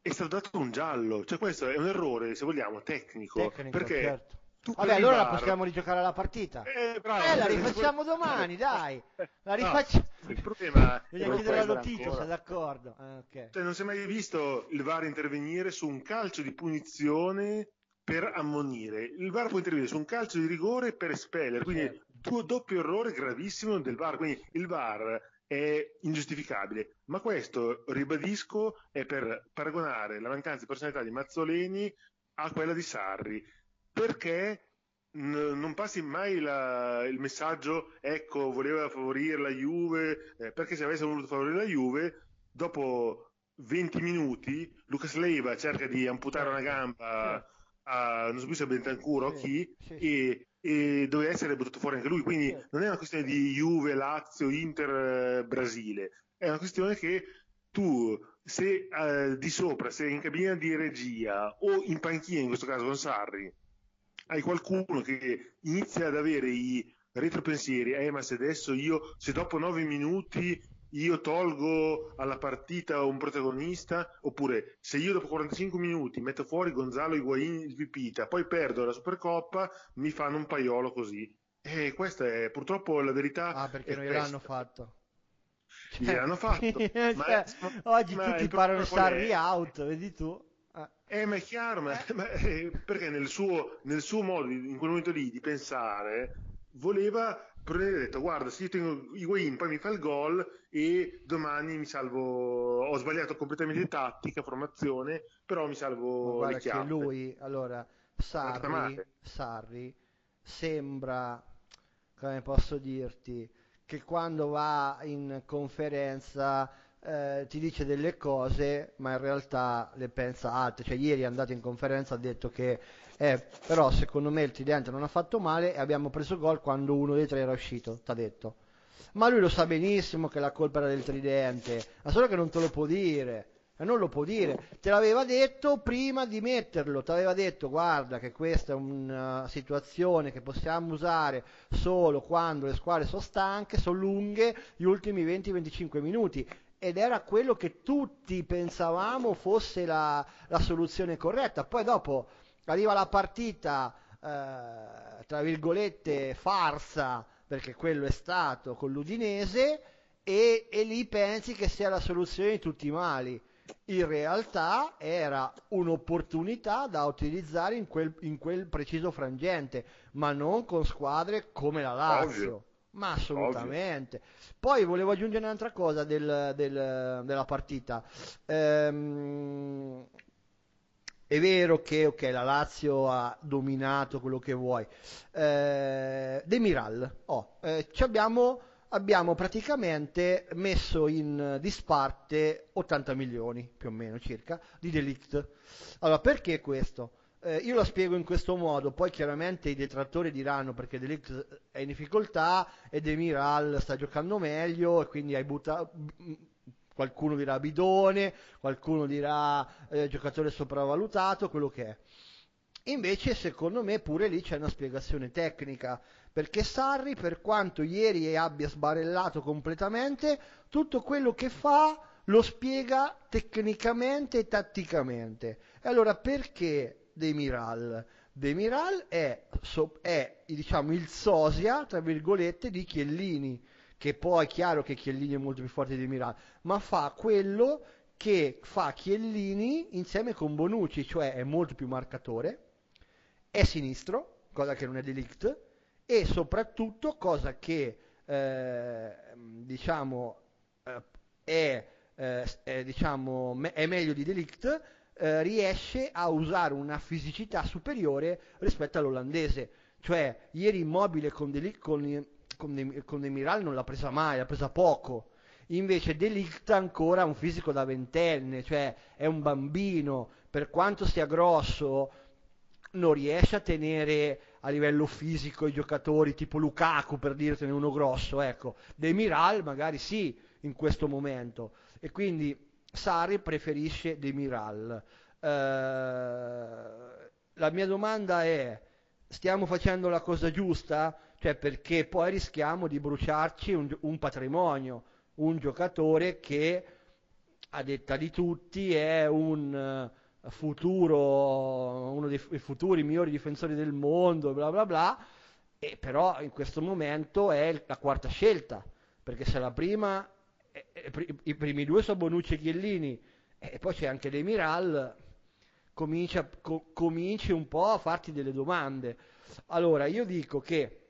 è stato dato un giallo cioè questo è un errore se vogliamo tecnico, Tecnico, perché certo. Vabbè, allora la possiamo rigiocare la partita. eh, bravo. Eh, la Eh, rifacciamo quello- domani, dai. La No, rifacciamo. il problema Bisogna Non chiedere essere notizia, ancora. sei d'accordo? Ah, ok. Cioè, non si è mai visto il VAR intervenire su un calcio di punizione per ammonire. Il VAR può intervenire su un calcio di rigore per espellere. Quindi, Certo. tuo doppio errore gravissimo del VAR. Quindi, il VAR è ingiustificabile. Ma questo, ribadisco, è per paragonare la mancanza di personalità di Mazzoleni a quella di Sarri. Perché non passi mai la- il messaggio ecco voleva favorire la Juve eh, perché se avesse voluto favorire la Juve dopo 20 minuti Lucas Leiva cerca di amputare una gamba a non so più se Bentancur o chi e, e doveva essere buttato fuori anche lui. Quindi non è una questione di Juve, Lazio, Inter, eh, Brasile. È una questione che tu se eh, di sopra sei in cabina di regia o in panchina in questo caso con Sarri hai qualcuno che inizia ad avere i retropensieri, eh ma se adesso io, se dopo nove minuti io tolgo alla partita un protagonista, oppure se io dopo 45 minuti metto fuori Gonzalo Higuain il Pipita, poi perdo la Supercoppa, mi fanno un paiolo così. E questa è purtroppo la verità. Ah, perché non gliel'hanno fatto. Gliel'hanno fatto. Cioè, ma- oggi ma tutti parlano? Sarri out, vedi tu? Eh, ma è chiaro, ma, ma, eh, perché nel suo, nel suo modo, in quel momento lì, di pensare, voleva prendere e detto, guarda, se io tengo Higuain, poi mi fa il gol e domani mi salvo, ho sbagliato completamente tattica, formazione, però mi salvo guarda le che lui, allora, Sarri, male. Sarri sembra, come posso dirti, che quando va in conferenza eh, ti dice delle cose, ma in realtà le pensa altre. Cioè, ieri è andato in conferenza ha detto che, eh, però secondo me il tridente non ha fatto male e abbiamo preso gol quando uno dei tre era uscito, t'ha detto. Ma lui lo sa benissimo che la colpa era del tridente, ma solo che non te lo può dire. e non lo può dire. Te l'aveva detto prima di metterlo, ti aveva detto guarda che questa è una situazione che possiamo usare solo quando le squadre sono stanche, sono lunghe, gli ultimi 20-25 minuti. Ed era quello che tutti pensavamo fosse la, la soluzione corretta. Poi dopo arriva la partita, eh, tra virgolette, farsa, perché quello è stato con l'Udinese, e, e lì pensi che sia la soluzione di tutti i mali in realtà era un'opportunità da utilizzare in quel, in quel, preciso frangente, ma non con squadre come la Lazio. Ma assolutamente. Ovvio. Poi volevo aggiungere un'altra cosa del, del, della partita. Ehm, è vero che okay, la Lazio ha dominato quello che vuoi. Eh, Demiral, oh, eh, abbiamo abbiamo praticamente messo in disparte 80 milioni, più o meno circa, di delict. Allora, perché questo? Eh, io lo spiego in questo modo, poi chiaramente i detrattori diranno perché Delict è in difficoltà e Demiral sta giocando meglio e quindi hai buttato qualcuno dirà bidone, qualcuno dirà eh, giocatore sopravvalutato, quello che è. Invece, secondo me, pure lì c'è una spiegazione tecnica perché Sarri, per quanto ieri abbia sbarellato completamente, tutto quello che fa lo spiega tecnicamente e tatticamente. E allora perché Demiral? Demiral è, è diciamo, il sosia, tra virgolette, di Chiellini, che poi è chiaro che Chiellini è molto più forte di Demiral, ma fa quello che fa Chiellini insieme con Bonucci, cioè è molto più marcatore, è sinistro, cosa che non è delict, e soprattutto, cosa che eh, diciamo, eh, è, eh, diciamo, me- è, meglio di Delict, eh, riesce a usare una fisicità superiore rispetto all'olandese. Cioè, ieri Immobile con, Delict, con, con, De, con Demiral non l'ha presa mai, l'ha presa poco. Invece Delict ancora ha un fisico da ventenne, cioè è un bambino, per quanto sia grosso, non riesce a tenere a livello fisico i giocatori tipo Lukaku per dirtene uno grosso, ecco, Demiral magari sì in questo momento e quindi Sari preferisce Demiral. Eh, la mia domanda è stiamo facendo la cosa giusta? Cioè perché poi rischiamo di bruciarci un, un patrimonio, un giocatore che a detta di tutti è un futuro, uno dei futuri migliori difensori del mondo, bla bla bla, e però in questo momento è la quarta scelta, perché se la prima, eh, eh, i primi due sono Bonucci e Chiellini, e poi c'è anche Demiral, comincia, co- cominci un po' a farti delle domande. Allora, io dico che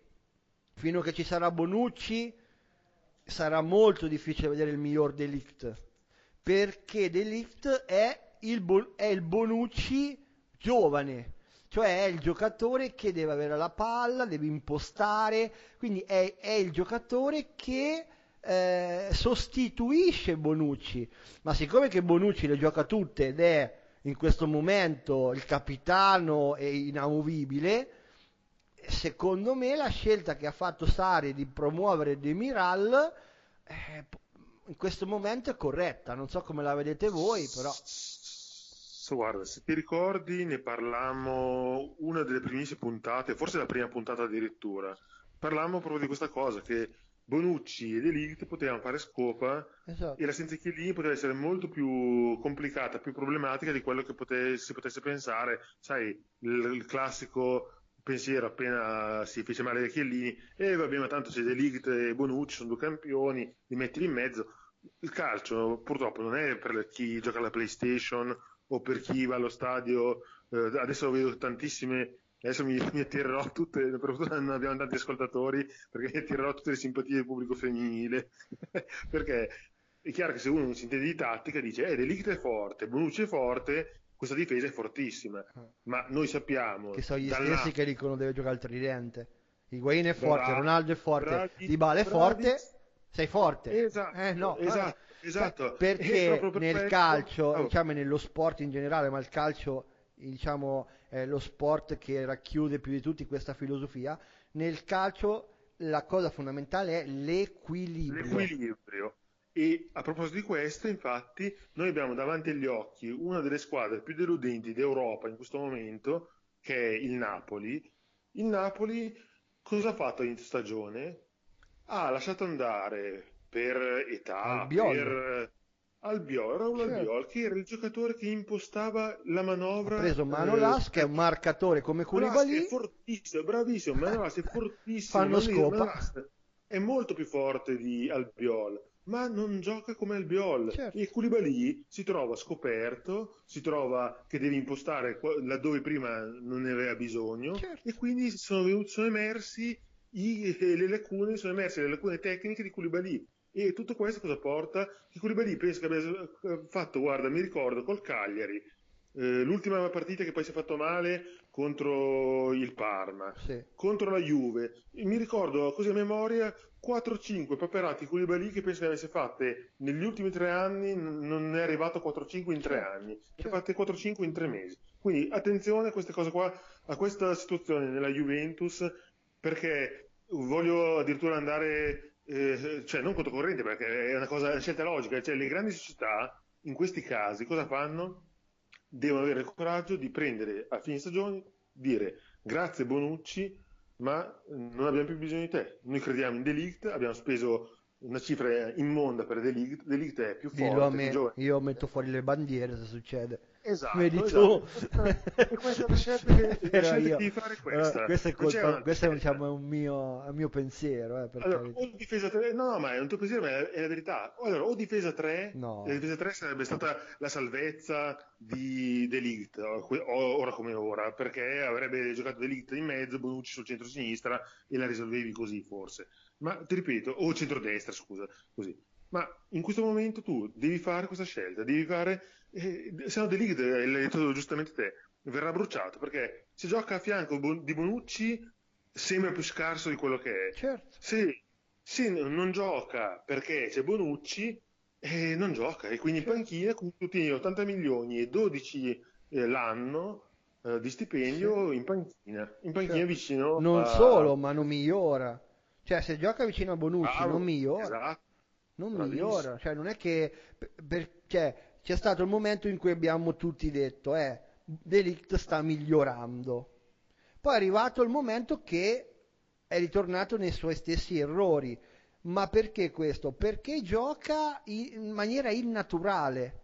fino a che ci sarà Bonucci sarà molto difficile vedere il miglior Delict, perché Delict è il bon- è il Bonucci giovane, cioè è il giocatore che deve avere la palla, deve impostare, quindi è, è il giocatore che eh, sostituisce Bonucci, ma siccome che Bonucci le gioca tutte ed è in questo momento il capitano e inamovibile, secondo me la scelta che ha fatto Sari di promuovere Demiral eh, in questo momento è corretta, non so come la vedete voi, però. Guarda, se ti ricordi ne parlammo una delle primissime puntate, forse la prima puntata addirittura, parlammo proprio di questa cosa, che Bonucci ed Elite potevano fare scopa esatto. e la senza Chiellini poteva essere molto più complicata, più problematica di quello che pote- si potesse pensare, sai, il, il classico pensiero appena si fece male da Chiellini, e eh, vabbè ma tanto se Delict e Bonucci sono due campioni, li metti in mezzo. Il calcio purtroppo non è per chi gioca alla PlayStation o per chi va allo stadio, eh, adesso lo vedo tantissime, adesso mi, mi attirerò tutte, per fortuna non abbiamo tanti ascoltatori, perché mi attirerò tutte le simpatie del pubblico femminile, perché è chiaro che se uno non si intende di tattica dice, eh, Delict è forte, Bonucci è forte, questa difesa è fortissima, ma noi sappiamo... Che sono gli stessi che dicono deve giocare il tridente. Higuain è forte, bravi, Ronaldo è forte, bravi, Dybala è bravi. forte, sei forte. Esatto, eh, no, esatto. Esatto. Perché per nel calcio, oh. diciamo nello sport in generale, ma il calcio diciamo è lo sport che racchiude più di tutti questa filosofia, nel calcio la cosa fondamentale è l'equilibrio. L'equilibrio. E a proposito di questo, infatti, noi abbiamo davanti agli occhi una delle squadre più deludenti d'Europa in questo momento, che è il Napoli. Il Napoli cosa ha fatto all'inizio stagione? Ha lasciato andare per età, per Albiol, Raul Certo. Albiol, che era il giocatore che impostava la manovra. Ha preso Manolas, eh, che è un marcatore come Koulibaly, è fortissimo, bravissimo, Manolas è fortissimo. Fanno scopa. Manolas è molto più forte di Albiol, ma non gioca come Albiol. Certo. E Koulibaly si trova scoperto, si trova che deve impostare laddove prima non ne aveva bisogno Certo. e quindi sono, sono emersi i- le lacune, sono emerse le lacune tecniche di Koulibaly. E tutto questo cosa porta? Che Koulibaly penso che abbia eh, fatto, guarda, mi ricordo col Cagliari, eh, l'ultima partita che poi si è fatto male contro il Parma, sì. contro la Juve. E mi ricordo così a memoria 4-5 paperati Koulibaly che penso che avesse fatte negli ultimi tre anni, non è arrivato a 4-5 in tre anni, ne ha certo. fatte 4-5 in tre mesi. Quindi attenzione a queste cose qua, a questa situazione nella Juventus, perché voglio addirittura andare, eh, cioè non controcorrente perché è una cosa, una scelta logica, cioè le grandi società in questi casi cosa fanno? Devono avere il coraggio di prendere a fine stagione, dire grazie Bonucci, ma non abbiamo più bisogno di te. Noi crediamo in Delict, abbiamo speso una cifra immonda per Delict, Delict è più forte, me, più giovane. io metto fuori le bandiere se succede. Esatto, Vedi esatto. tu. E questa è la scelta che, io- devi fare questa. eh, questa è, colpa- questo è, diciamo, un mio, un mio pensiero. Eh, Allora, o difesa 3, no, no, ma è un tuo pensiero, ma è, la verità. Allora, o difesa 3, No. la difesa 3 sarebbe stata la salvezza di Delict, ora come ora, perché avrebbe giocato Delict in mezzo, Bonucci sul centro-sinistra e la risolvevi così, forse. Ma ti ripeto, o centro-destra, scusa, così. Ma in questo momento tu devi fare questa scelta, devi fare, eh, se no Delict, eh, l'hai detto giustamente te, verrà bruciato, perché se gioca a fianco di Bonucci sembra più scarso di quello che è. Certo. Se, se non gioca perché c'è Bonucci, eh, non gioca e quindi in panchina con tutti gli 80 milioni e 12 eh, l'anno eh, di stipendio in panchina, in panchina Certo. vicino Non a- solo, ma non migliora. Cioè, se gioca vicino a Bonucci Bravo, non migliora. esatto. non bravissimo. migliora, cioè non è che per- per- cioè, c'è stato il momento in cui abbiamo tutti detto eh, Delict sta migliorando. Poi è arrivato il momento che è ritornato nei suoi stessi errori. Ma perché questo? Perché gioca in maniera innaturale.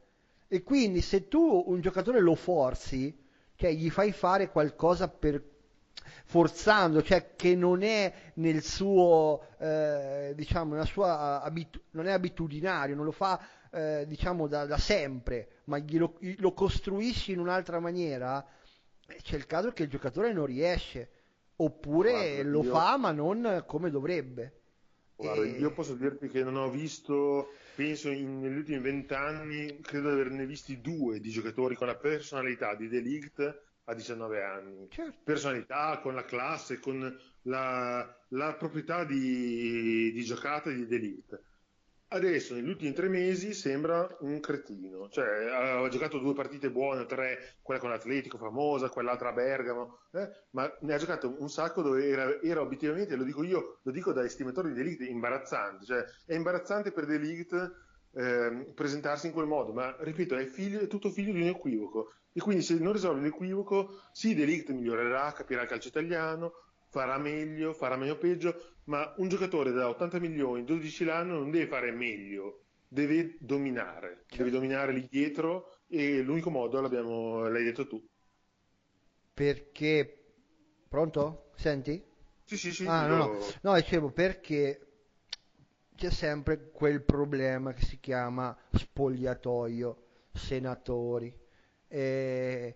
E quindi se tu un giocatore lo forzi, cioè gli fai fare qualcosa per forzando, cioè che non è nel suo, eh, diciamo, nella sua abitu- non è abitudinario, non lo fa, eh, diciamo, da, da sempre, ma glielo, lo costruisci in un'altra maniera, eh, c'è il caso che il giocatore non riesce, oppure Guarda, lo io- fa ma non come dovrebbe. Guarda, E- io posso dirti che non ho visto, penso in- negli ultimi vent'anni, credo di averne visti due di giocatori con la personalità di Delict a 19 anni. Certo. Personalità, con la classe, con la, la proprietà di, di giocata di Delict. Adesso, negli ultimi tre mesi, sembra un cretino. Cioè, ha giocato due partite buone, tre, quella con l'Atletico famosa, quell'altra a Bergamo, eh, ma ne ha giocato un sacco dove era, era obiettivamente, lo dico io, lo dico da estimatore di Delict, imbarazzante. Cioè, è imbarazzante per Delict ehm, presentarsi in quel modo, ma ripeto, è, figlio, è tutto figlio di un equivoco. E quindi se non risolve l'equivoco, sì, Delict migliorerà, capirà il calcio italiano, farà meglio, farà meno peggio, ma un giocatore da 80 milioni, 12 l'anno, non deve fare meglio, deve dominare, deve dominare lì dietro e l'unico modo l'abbiamo, l'hai detto tu. Perché... Pronto? Senti? Sì, sì, sì, Ah, no, no, no, dicevo perché c'è sempre quel problema che si chiama spogliatoio, senatori, eh,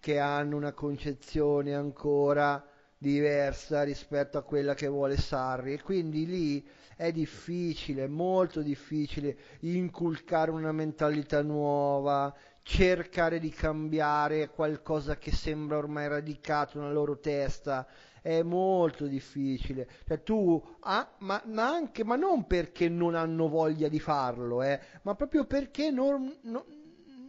che hanno una concezione ancora diversa rispetto a quella che vuole Sarri e quindi lì è difficile, molto difficile inculcare una mentalità nuova, cercare di cambiare qualcosa che sembra ormai radicato nella loro testa è molto difficile. Cioè, tu, ah, ma, ma anche, ma non perché non hanno voglia di farlo, eh, ma proprio perché non, non-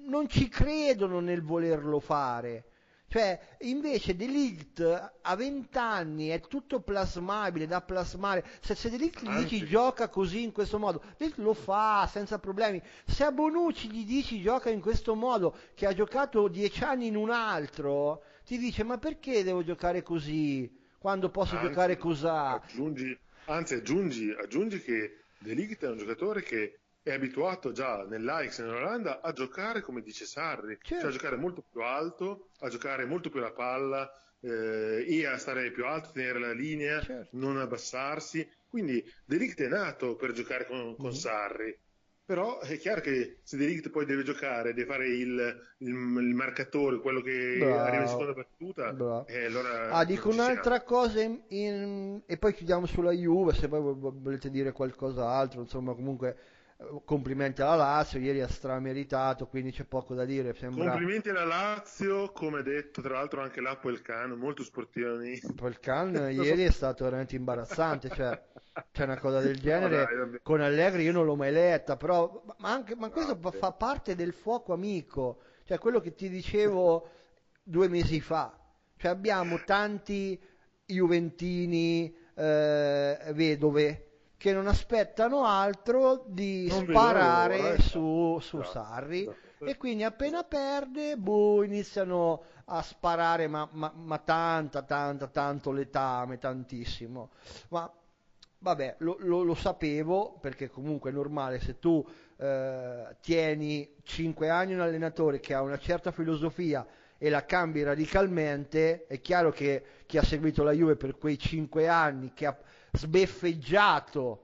non ci credono nel volerlo fare. Cioè, invece Delict a 20 anni è tutto plasmabile, da plasmare. Se, se Delict gli dici Anzi. gioca così in questo modo, Delict lo fa senza problemi. Se a Bonucci gli dici gioca in questo modo, che ha giocato 10 anni in un altro, ti dice ma perché devo giocare così quando posso Anzi, giocare così? Aggiungi, anzi, aggiungi, aggiungi che De Ligt è un giocatore che è abituato già nell'Ajax e nell'Olanda a giocare come dice Sarri, Certo. cioè a giocare molto più alto, a giocare molto più la palla eh, e a stare più alto, tenere la linea, Certo. non abbassarsi. Quindi De Ligt è nato per giocare con, con Mhm. Sarri. Però è chiaro che se De Ligt poi deve giocare, deve fare il, il- il marcatore, quello che Bravo. arriva in seconda battuta, eh, allora Ah, dico un'altra cosa in- in- e poi chiudiamo sulla Juve, se poi vo- volete dire qualcos'altro, insomma comunque complimenti alla Lazio, ieri ha strameritato, quindi c'è poco da dire, sembra Complimenti alla Lazio, come detto, tra l'altro anche l'Apo e il Cano, molto sportivi. poi il Can ieri è stato veramente imbarazzante, cioè c'è una cosa del genere dai, vabbè. con Allegri io non l'ho mai letta, però ma, anche, ma questo Vabbè. fa parte del fuoco amico, cioè quello che ti dicevo due mesi fa, cioè abbiamo tanti Juventini eh, vedove che non aspettano altro di Non sparare l'ora, su, su esatto, Sarri esatto. e quindi appena perde, boh, iniziano a sparare, ma, ma, ma tanta, tanta, tanto letame, tantissimo. Ma vabbè, lo, lo- lo sapevo perché comunque è normale se tu eh, tieni 5 anni un allenatore che ha una certa filosofia e la cambi radicalmente, è chiaro che chi ha seguito la Juve per quei 5 anni, che ha sbeffeggiato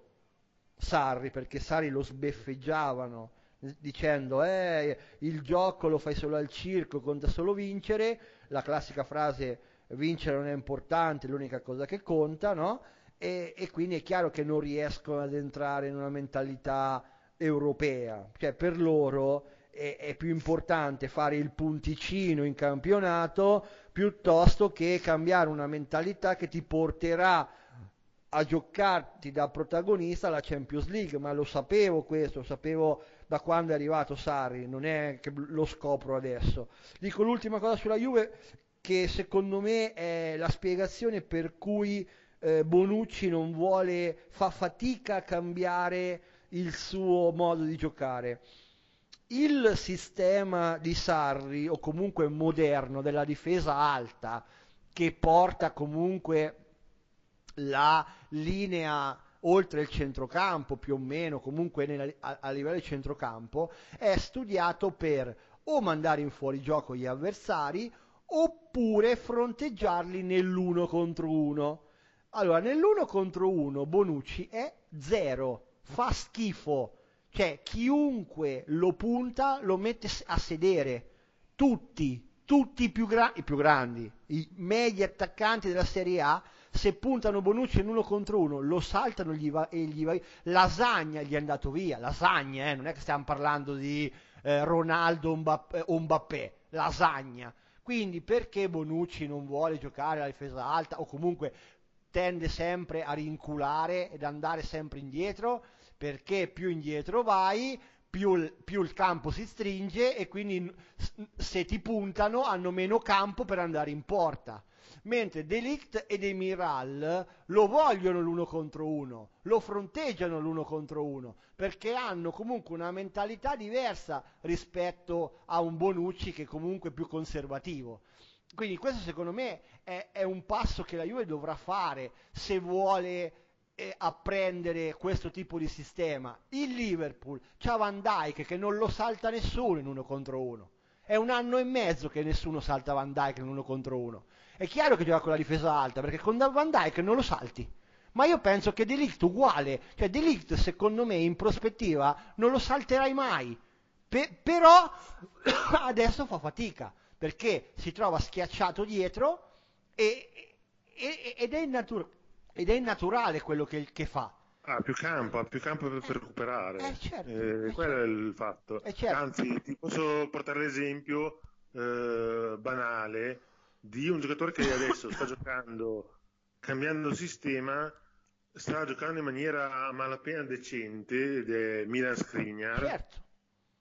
Sarri, perché Sarri lo sbeffeggiavano dicendo eh, il gioco lo fai solo al circo, conta solo vincere, la classica frase vincere non è importante, l'unica cosa che conta, no? E, e quindi è chiaro che non riescono ad entrare in una mentalità europea, cioè per loro è, è più importante fare il punticino in campionato piuttosto che cambiare una mentalità che ti porterà a giocarti da protagonista la Champions League, ma lo sapevo questo, lo sapevo da quando è arrivato Sarri, non è che lo scopro adesso. Dico l'ultima cosa sulla Juve, che secondo me è la spiegazione per cui eh, Bonucci non vuole, fa fatica a cambiare il suo modo di giocare. Il sistema di Sarri, o comunque moderno, della difesa alta, che porta comunque la linea oltre il centrocampo più o meno, comunque nella- a, a livello di centrocampo, è studiato per o mandare in fuorigioco gli avversari oppure fronteggiarli nell'uno contro uno. Allora, nell'uno contro uno Bonucci è zero, fa schifo, cioè chiunque lo punta lo mette a sedere, tutti, tutti i più, gra- i più grandi, i medi attaccanti della Serie A, se puntano Bonucci in uno contro uno, lo saltano gli va- e gli va Lasagna gli è andato via, Lasagna, eh, non è che stiamo parlando di eh, Ronaldo o Mbappé, Lasagna. Quindi perché Bonucci non vuole giocare alla difesa alta o comunque tende sempre a rinculare ed andare sempre indietro? Perché più indietro vai, più più il campo si stringe e quindi se ti puntano hanno meno campo per andare in porta. Mentre Delict e Demiral lo vogliono l'uno contro uno, lo fronteggiano l'uno contro uno, perché hanno comunque una mentalità diversa rispetto a un Bonucci che comunque è più conservativo. Quindi questo secondo me è, è un passo che la Juve dovrà fare se vuole eh, apprendere questo tipo di sistema. Il Liverpool c'ha Van Dijk che non lo salta nessuno in uno contro uno. È un anno e mezzo che nessuno salta Van Dijk in uno contro uno. È chiaro che gioca con la difesa alta perché con Van Dijk non lo salti. Ma io penso che Delict uguale, cioè Delict secondo me in prospettiva non lo salterai mai. Pe- però adesso fa fatica perché si trova schiacciato dietro e- e- ed, è innatur- ed è innaturale quello che, che fa. Ha più campo, ha più campo per, per recuperare. eh, certo, Eh, eh, quello certo. è il fatto. Eh, certo. Anzi, ti posso portare l'esempio eh, banale di un giocatore che adesso sta giocando, cambiando sistema, sta giocando in maniera a malapena decente ed è Milan Skriniar. Certo.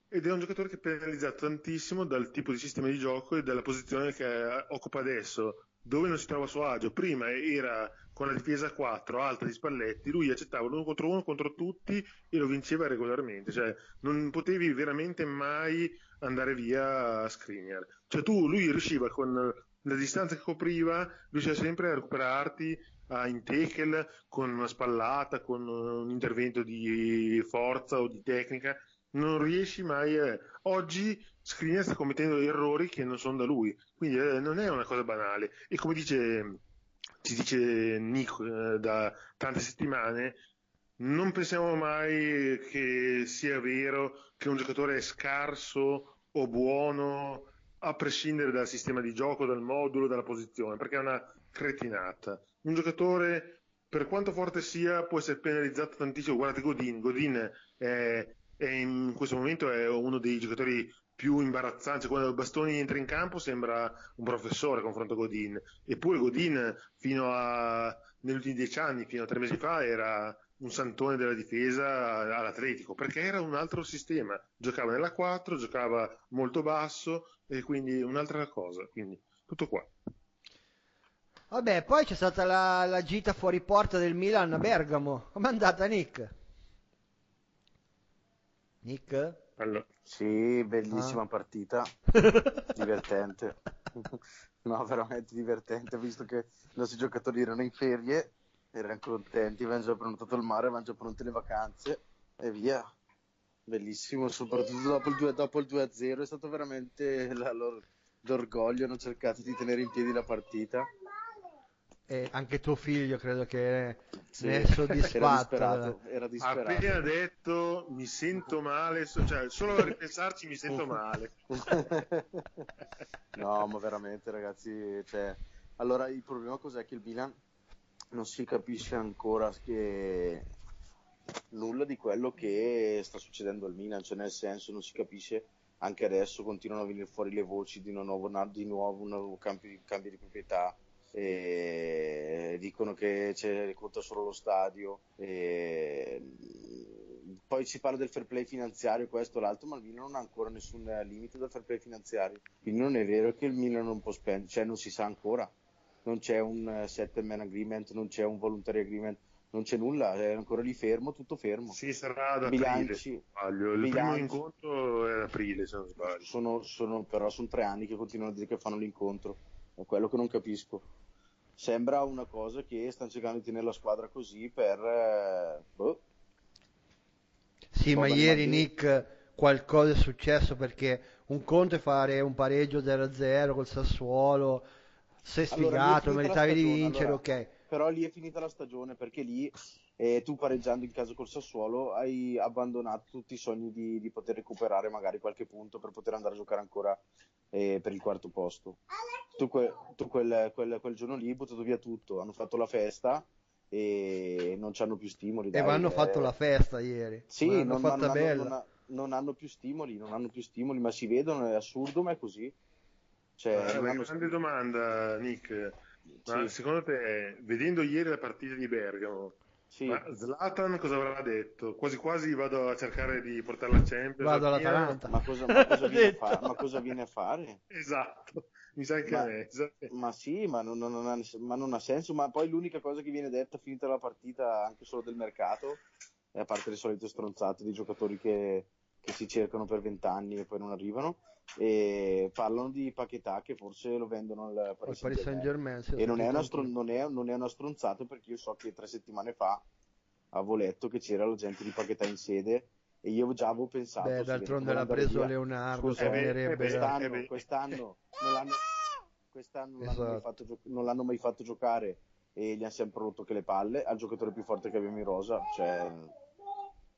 ed è un giocatore che è penalizzato tantissimo dal tipo di sistema di gioco e dalla posizione che occupa adesso, dove non si trova a suo agio. Prima era con la difesa 4 alta di Spalletti, lui accettava l'uno contro uno contro tutti e lo vinceva regolarmente, cioè non potevi veramente mai andare via a Skriniar. Cioè tu, lui riusciva con la distanza che copriva, riusciva sempre a recuperarti a, in tackle con una spallata, con un intervento di forza o di tecnica non riesci mai. A... Oggi Skriniar sta commettendo errori che non sono da lui, quindi eh, non è una cosa banale. E come dice, ci dice Nico eh, da tante settimane, non pensiamo mai che sia vero che un giocatore è scarso o buono a prescindere dal sistema di gioco, dal modulo, dalla posizione, perché è una cretinata. Un giocatore, per quanto forte sia, può essere penalizzato tantissimo. Guardate Godin, Godin è e in questo momento è uno dei giocatori più imbarazzanti. Quando Bastoni entra in campo sembra un professore confronto a Godin. Eppure Godin fino a negli ultimi dieci anni, fino a tre mesi fa, era un santone della difesa all'Atletico perché era un altro sistema. Giocava nella 4, giocava molto basso e quindi un'altra cosa. Quindi tutto qua. Vabbè, poi c'è stata la, la gita fuori porta del Milan a Bergamo. Com'è andata, Nick? Nick? Allora. Sì, bellissima ah. partita, divertente. no, veramente divertente, visto che i nostri giocatori erano in ferie, erano contenti, avevano già prenotato il mare, avevano già pronte le vacanze e via. Bellissimo, soprattutto dopo il 2, dopo il 2 0 è stato veramente la loro, l'orgoglio, hanno cercato di tenere in piedi la partita e anche tuo figlio credo che sì, ne è soddisfatto. Era disperato, era disperato. Appena detto mi sento male, cioè solo a ripensarci mi sento male. no, ma veramente ragazzi, cioè, allora il problema cos'è che il Milan non si capisce ancora che nulla di quello che sta succedendo al Milan, cioè nel senso non si capisce anche adesso continuano a venire fuori le voci di, nuovo, di nuovo un nuovo cambio, cambio di proprietà e dicono che c'è conta solo lo stadio e poi si parla del fair play finanziario questo o l'altro ma il Milan non ha ancora nessun limite del fair play finanziario. Quindi non è vero che il Milan non può spendere cioè non si sa ancora non c'è un settlement agreement non c'è un voluntary agreement non c'è nulla, è ancora lì fermo, tutto fermo. Sì, sarà ad aprile, bilanci, Il bilanci, primo incontro è ad aprile, se non sbaglio. Sono, sono, però sono tre anni che continuano a dire che fanno l'incontro, è quello che non capisco sembra una cosa che stanno cercando di tenere la squadra così per... Eh, boh. Sì, ma ieri Nick qualcosa è successo perché un conto è fare un pareggio 0-0 col Sassuolo, sei sfigato, allora, meritavi di vincere, allora, ok. Però lì è finita la stagione perché lì eh, tu pareggiando in casa col Sassuolo hai abbandonato tutti i sogni di, di poter recuperare magari qualche punto per poter andare a giocare ancora eh, per il quarto posto tu, que, tu quel, quel, quel, giorno lì hai buttato via tutto, hanno fatto la festa e non hanno più stimoli. Dai, e hanno eh... fatto la festa ieri. Sì, non, fatta non, bella. Non, non, hanno più stimoli, non hanno più stimoli, ma si vedono, è assurdo, ma è così. Cioè, una grande domanda, Nick. Ma sì. secondo te, vedendo ieri la partita di Bergamo, sì. Ma Zlatan cosa avrà detto? Quasi quasi vado a cercare di portare la Champions. Vado all'Atalanta. Ma cosa, ma cosa, viene, fa- ma cosa viene, a fare? Esatto, mi sa che ma, è. Ma sì, ma non, non, ha, ma non, ha, senso. Ma poi l'unica cosa che viene detta finita la partita, anche solo del mercato, è a parte le solite stronzate di giocatori che, che si cercano per vent'anni e poi non arrivano. E parlano di Paquetà che forse lo vendono al Paris, Paris Saint Germain. E non è, una stron- non, è, non è una stronzata perché io so che tre settimane fa avevo letto che c'era la gente di Paquetà in sede e io già avevo pensato beh d'altronde l'ha preso via. Leonardo Scusa, eh, quest'anno, eh, quest'anno, non l'hanno, quest'anno non, esatto. l'hanno mai fatto gio- non l'hanno mai fatto giocare e gli hanno sempre rotto che le palle al giocatore più forte che abbiamo in rosa cioè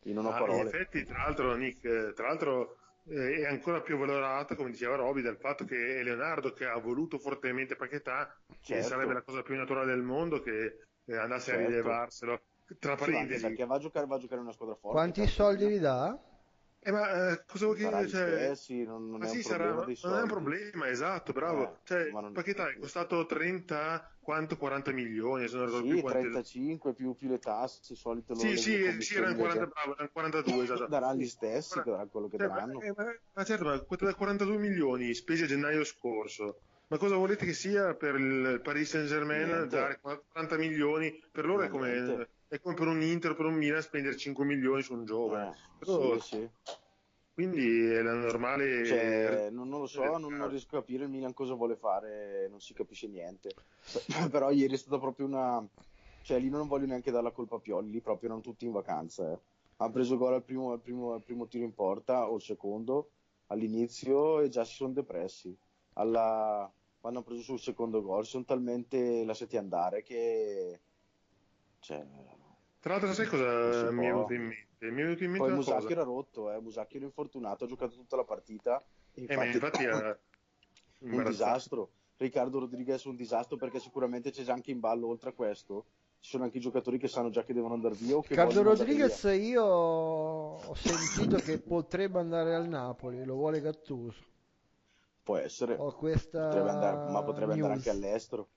io non ho ah, parole in effetti tra l'altro Nick tra l'altro eh, è ancora più valorata, come diceva Roby, dal fatto che è Leonardo che ha voluto fortemente Paquetà, certo. che sarebbe la cosa più naturale del mondo che eh, andasse certo. a rilevarselo. Tra parentesi, sì, perché va a, giocare, va a giocare una squadra forte. Quanti soldi gli dà? Eh, ma eh, cosa che gli cioè, stessi, non, non ma è sì, sarà, non è un problema, esatto, bravo. Eh, Cioè, non- dai, è costato 30, quanto 40 milioni, se non ricordo più Sì, quanti. 35 più, più le tasse, solito Sì, loro sì, le sì, erano commissioni 40, già- bravo, erano 42, esatto. Daranno gli stessi, daranno quello che cioè, ma, daranno. eh, ma- ma certo, ma da 42 milioni spesi a gennaio scorso, ma cosa volete che sia per il Paris Saint Germain dare 40 milioni? Per loro è come. È come per un Inter per un Milan spendere 5 milioni su un giovane. Eh, Però- sì, sì. Quindi è la normale. Cioè, non, non lo so, non, non riesco a capire il Milan cosa vuole fare, non si capisce niente. Però ieri è stata proprio una... Cioè, lì non voglio neanche dare la colpa a Pioli, lì proprio erano tutti in vacanza. Eh. Hanno preso gol al primo, al, primo, al primo tiro in porta o al secondo all'inizio e già si sono depressi. Alla... Quando hanno preso sul secondo gol sono talmente lasciati andare che... Cioè, Tra l'altro, sai cosa mi è venuto in mente? Mi è venuto in mente poi Musacchi cosa. era rotto, eh. Musacchi era infortunato, ha giocato tutta la partita. Eh, ma infatti era un disastro. Riccardo Rodriguez è un disastro perché sicuramente c'è già anche in ballo oltre a questo. Ci sono anche i giocatori che sanno già che devono andare via o che Riccardo andare Rodriguez io ho sentito che potrebbe andare al Napoli, lo vuole Gattuso. Può essere, Ho questa potrebbe andare, ma potrebbe andare news. anche all'estero.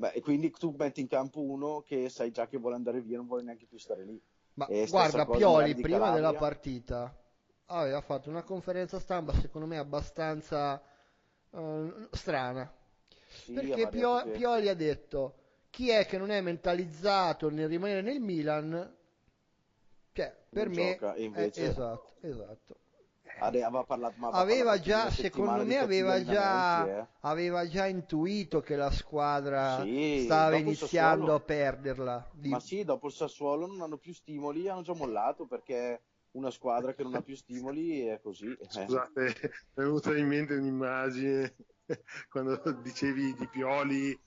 Beh, e quindi tu metti in campo uno che sai già che vuole andare via, non vuole neanche più stare lì. Ma E guarda, Pioli prima Calabria. della partita aveva fatto una conferenza stampa secondo me abbastanza eh, strana. Sì, Perché Pio- che- Pioli ha detto chi è che non è mentalizzato nel rimanere nel Milan, cioè per Non me gioca, e eh, invece- esatto, esatto. Aveva parlato, ma aveva parlato già, secondo me aveva già, eh. aveva già intuito che la squadra Sì, stava iniziando Sassuolo. a perderla. di- Ma sì, dopo il Sassuolo non hanno più stimoli, hanno già mollato perché una squadra che non ha più stimoli è così. eh. Scusate, mi è venuta in mente un'immagine quando dicevi di Pioli,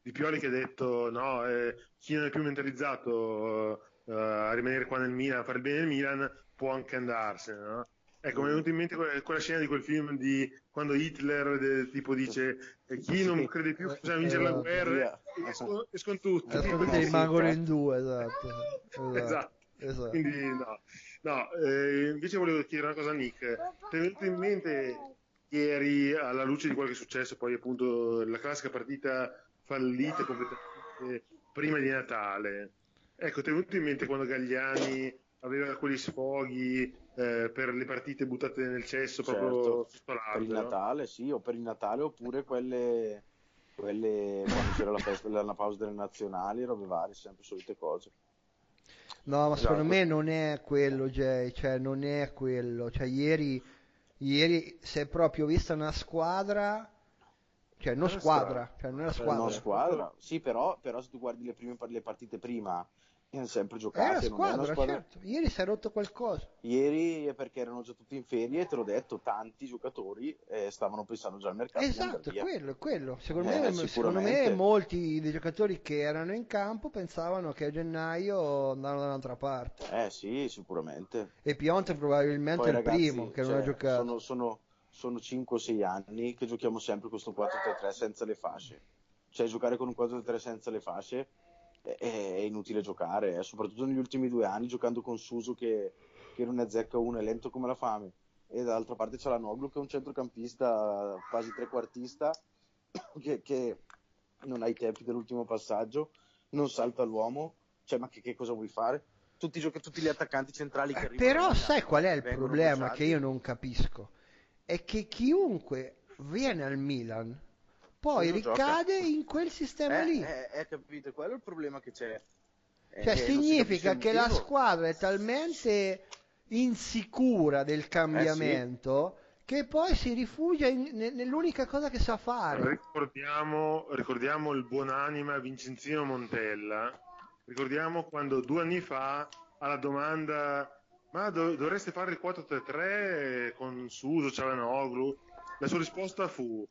di Pioli che ha detto no, eh, chi non è più mentalizzato eh, a rimanere qua nel Milan, a fare il bene nel Milan, può anche andarsene, no? Ecco, mi è venuta in mente quella, quella scena di quel film di quando Hitler eh, tipo dice eh, chi non crede più che possiamo vincere la Esatto. guerra, escono, escono tutti. Eh, tutti rimangono in due, esatto. Esatto. Esatto. esatto. Quindi no, no eh, invece volevo chiedere una cosa a Nick. Ti è venuto in mente ieri, alla luce di quello che è successo, poi appunto la classica partita fallita completamente prima di Natale. Ecco, ti è venuto in mente quando Gagliani aveva quegli sfoghi eh, per le partite buttate nel cesso proprio Certo, sotto per il? Natale, sì, o per il Natale oppure quelle, quelle quando c'era la, festa, la pausa delle nazionali, robe varie, sempre solite cose. No, ma secondo Esatto. me non è quello, Jay, cioè non è quello. Cioè ieri, ieri si è proprio vista una squadra, cioè non Una squadra, cioè non era Eh, squadra. non squadra, sì, però, però se tu guardi le prime le partite prima, hanno sempre non è squadra, squadra. certo. Ieri si è rotto qualcosa. Ieri è perché erano già tutti in ferie te l'ho detto, tanti giocatori eh, stavano pensando già al mercato Esatto, quello, quello. Secondo, Eh, me, secondo me molti dei giocatori che erano in campo pensavano che a gennaio andavano da un'altra parte. Eh sì, sicuramente. E Pionte probabilmente Poi è il ragazzi, primo che non cioè, ha giocato. Sono, sono, sono 5 o 6 anni che giochiamo sempre questo 4-3-3 senza le fasce. Cioè giocare con un 4-3 senza le fasce è, è inutile giocare, eh, soprattutto negli ultimi due anni giocando con Suso che, che non ne azzecca uno, è lento come la fame. E dall'altra parte c'è la Noglu che è un centrocampista quasi trequartista che, che non ha i tempi dell'ultimo passaggio, non salta l'uomo. Cioè, ma che, che cosa vuoi fare? Tutti, i gioca- tutti gli attaccanti centrali che Eh, Però sai qual è il problema bruciati. che io non capisco? È che chiunque viene al Milan poi Non gioca. ricade in quel sistema Eh, lì. eh, eh, capito, quello è il problema che c'è. Eh, Cioè che significa che la squadra è talmente insicura del cambiamento che poi si rifugia in- ne- nell'unica cosa che sa fare. Ricordiamo, ricordiamo il buonanima Vincenzino Montella. Ricordiamo quando due anni fa alla domanda ma do- dovreste fare il 4-3-3 con Suso, Cialanoglu? La sua risposta fu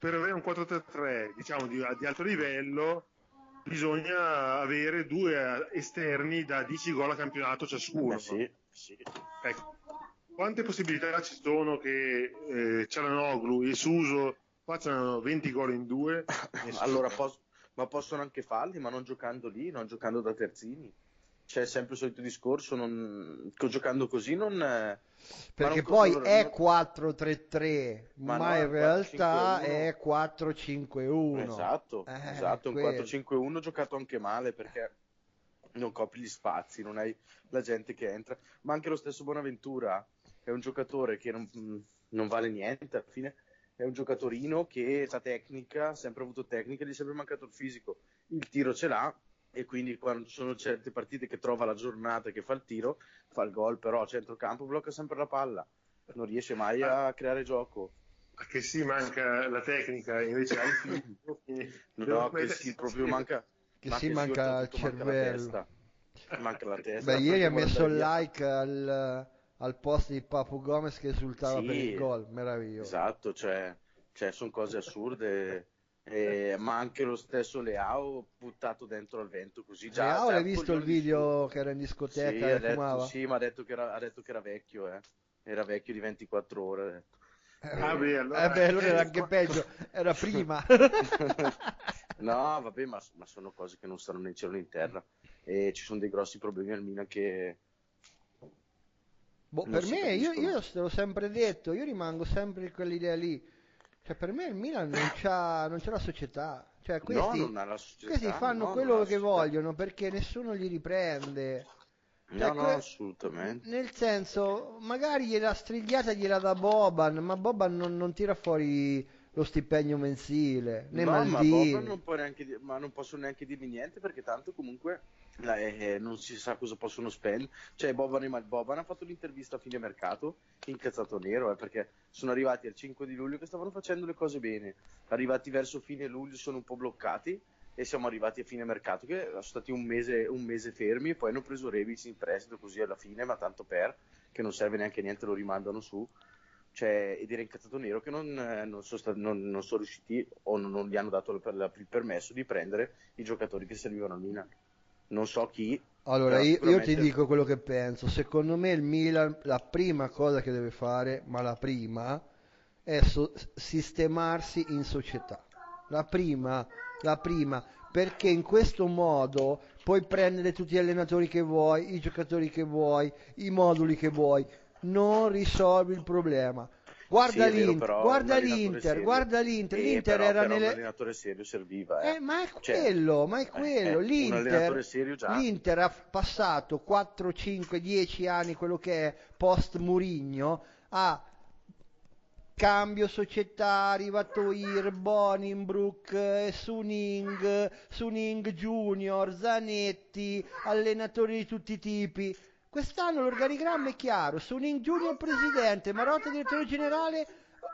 per avere un 4-3-3 diciamo di, di alto livello bisogna avere due esterni da 10 gol a campionato ciascuno. Sì, sì. Ecco, quante possibilità ci sono che eh, Cialanoglu e Suso facciano 20 gol in due? Allora, pos- ma possono anche farli, ma non giocando lì, non giocando da terzini. C'è sempre il solito discorso, non, giocando così non... eh, Perché non- poi non- è non- 4-3-3, Ma ma, in realtà 4-5-1. è 4-5-1. Esatto, Eh, esatto, un quello. 4-5-1 giocato anche male perché non copri gli spazi, non hai la gente che entra, ma anche lo stesso Bonaventura è un giocatore che non, non vale niente, alla fine è un giocatorino che ha tecnica, ha sempre avuto tecnica, gli è sempre mancato il fisico, il tiro ce l'ha e quindi quando ci sono certe partite che trova la giornata e che fa il tiro, fa il gol, però a centrocampo blocca sempre la palla, non riesce mai a creare gioco. Che sì, manca la tecnica, invece hai fisico. No, che sì, proprio manca, Che ma sì, manca il manca la cervello. testa. Manca la testa. Beh, ieri ha messo il like al, al post di Papu Gomez che esultava Sì, per il gol, meraviglioso. Esatto, cioè, cioè sono cose assurde. Eh, ma anche lo stesso Leao buttato dentro al vento così già. Leao, già l'hai visto il video che era in discoteca Sì, e ha detto, fumava? sì, ma ha detto che era, ha detto che era vecchio, eh. Era vecchio di 24 ore. ha detto. Ah, beh, allora, Eh beh, allora era eh, anche peggio, era prima. no, vabbè, ma, ma sono cose che non stanno né in cielo né in terra. E ci sono dei grossi problemi al Milan che Boh, per me, io, io te l'ho sempre detto, io rimango sempre in quell'idea lì. Cioè, per me il Milan non c'ha, non c'ha la società. Cioè, no, questi, non ha la società. questi fanno no, quello che la vogliono perché nessuno li riprende. Cioè, No, no, assolutamente. Nel senso, magari gliela strigliata gliela da Boban, ma Boban non, non tira fuori lo stipendio mensile, né no, ma. Boban non può neanche ma non possono neanche dirgli niente perché tanto comunque eh, eh, non si sa cosa possono spendere. Cioè, Boban, e Mal- Boban ha fatto l'intervista a fine mercato, incazzato nero, eh, perché sono arrivati al 5 di luglio che stavano facendo le cose bene. Arrivati verso fine luglio sono un po' bloccati e siamo arrivati a fine mercato che sono stati un mese, un mese fermi e poi hanno preso Rebic in prestito così alla fine, ma tanto per, che non serve neanche niente, lo rimandano su. Cioè, ed era incazzato nero che non, eh, non sono sta- non- non sono riusciti o non, gli hanno dato il, il permesso di prendere i giocatori che servivano al Milan. Non so chi, Allora, io, io sicuramente- ti dico quello che penso. Secondo me il Milan, la prima cosa che deve fare, ma la prima, è so- sistemarsi in società. La prima, la prima, perché in questo modo puoi prendere tutti gli allenatori che vuoi, i giocatori che vuoi, i moduli che vuoi, non risolvi il problema. Guarda Sì, vero, l'Inter, però guarda un l'Inter, guarda l'Inter, Eh, l'Inter però- era però un nelle... allenatore serio serviva. Eh. Eh, ma è Cioè, quello, ma è quello. eh, un L'Inter, l'Inter ha passato 4, 5, 10 anni, quello che è post Murigno, a cambio società, arrivato Ir, Boninbrook, eh, Suning, Suning Junior, Zanetti, allenatori di tutti i tipi. Quest'anno l'organigramma è chiaro, Suning Junior presidente, Marotta direttore generale,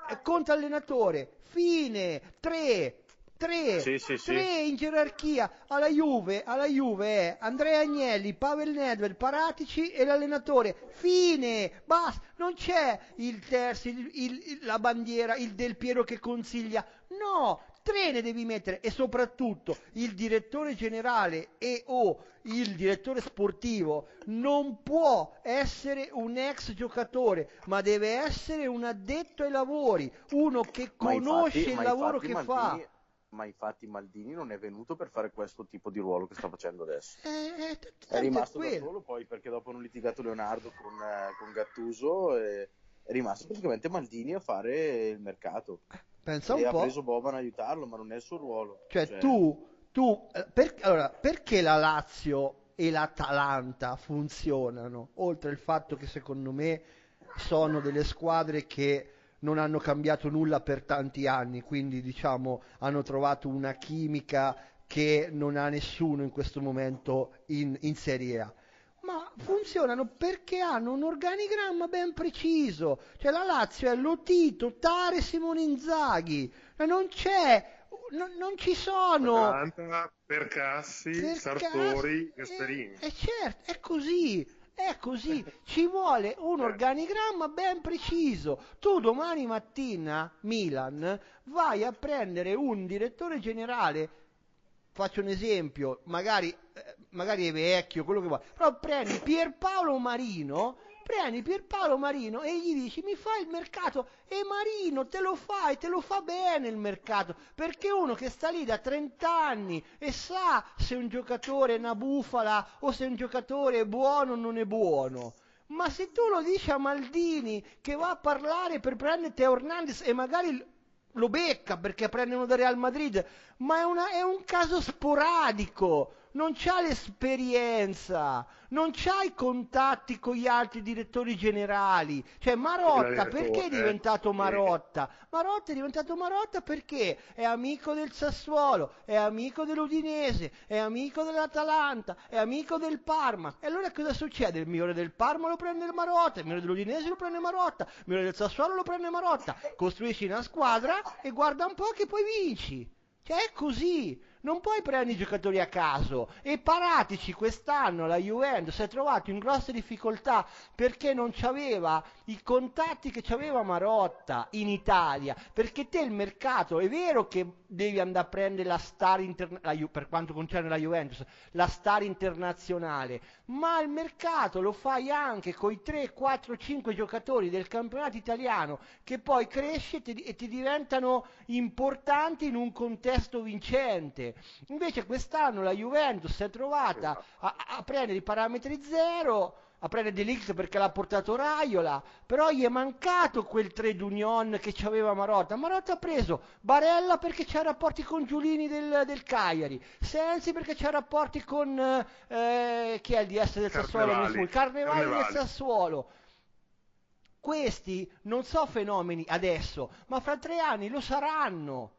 eh, conta allenatore, fine, 3, 3, Sì, sì, sì. 3 in gerarchia alla Juve, alla Juve è Andrea Agnelli, Pavel Nedved, Paratici e l'allenatore. Fine, basta, non c'è il terzo, il- il- la bandiera, il Del Piero che consiglia. No, tre ne devi mettere e soprattutto il direttore generale e o il direttore sportivo non può essere un ex giocatore, ma deve essere un addetto ai lavori, uno che Ma conosce infatti- il lavoro che Maldini- fa. Ma infatti Maldini non è venuto per fare questo tipo di ruolo che sta facendo adesso. Eh, eh, È rimasto da solo poi perché dopo hanno litigato Leonardo con, eh, con Gattuso e è rimasto praticamente Maldini a fare il mercato. Pensa e un ha po'. preso Boban a aiutarlo, ma non è il suo ruolo. Cioè, tu, tu eh, per- allora, perché la Lazio e l'Atalanta funzionano? Oltre il fatto che secondo me sono delle squadre che non hanno cambiato nulla per tanti anni, quindi diciamo hanno trovato una chimica che non ha nessuno in questo momento in, in Serie A. Ma funzionano perché hanno un organigramma ben preciso. Cioè la Lazio è Lotito, Tare, Simone Inzaghi. Non c'è, non, non ci sono. Atalanta, Percassi, Per Sartori, caso- Gasperini. Eh, eh, certo, è così, è così. Ci vuole un organigramma ben preciso. Tu domani mattina, Milan, vai a prendere un direttore generale. Faccio un esempio, magari, eh, magari è vecchio, quello che vuoi, però prendi Pierpaolo Marino prendi Pierpaolo Marino e gli dici mi fai il mercato? E Marino te lo fai, te lo fa bene il mercato, perché uno che sta lì da 30 anni e sa se un giocatore è una bufala o se un giocatore è buono o non è buono. Ma se tu lo dici a Maldini che va a parlare per prendere Teo Hernandez e magari lo becca perché prende uno da Real Madrid, ma è, una, è un caso sporadico non c'ha l'esperienza, non c'ha i contatti con gli altri direttori generali. Cioè Marotta, perché è diventato Marotta? Marotta è diventato Marotta perché è amico del Sassuolo, è amico dell'Udinese, è amico dell'Atalanta, è amico del Parma. E allora cosa succede? Il migliore del Parma lo prende il Marotta, il migliore dell'Udinese lo prende Marotta, il migliore del Sassuolo lo prende Marotta. Costruisci una squadra e guarda un po' che poi vinci. Cioè è così non puoi prendere i giocatori a caso. E Paratici quest'anno la Juventus si è trovato in grosse difficoltà perché non aveva i contatti che aveva Marotta in Italia. Perché te il mercato è vero che devi andare a prendere la star internazionale per quanto concerne la Juventus la star internazionale ma il mercato lo fai anche con i 3, 4, 5 giocatori del campionato italiano che poi cresci e ti, e ti diventano importanti in un contesto vincente. Invece quest'anno la Juventus si è trovata a, a prendere i parametri zero, a prendere Delict perché l'ha portato Raiola, però gli è mancato quel trade union che aveva Marotta. Marotta ha preso Barella perché c'ha rapporti con Giulini del, del Cagliari, Sensi perché c'ha rapporti con eh, chi è il DS del Sassuolo? Carnevali, Carnevali, del Sassuolo. Questi non so fenomeni adesso, ma fra tre anni lo saranno.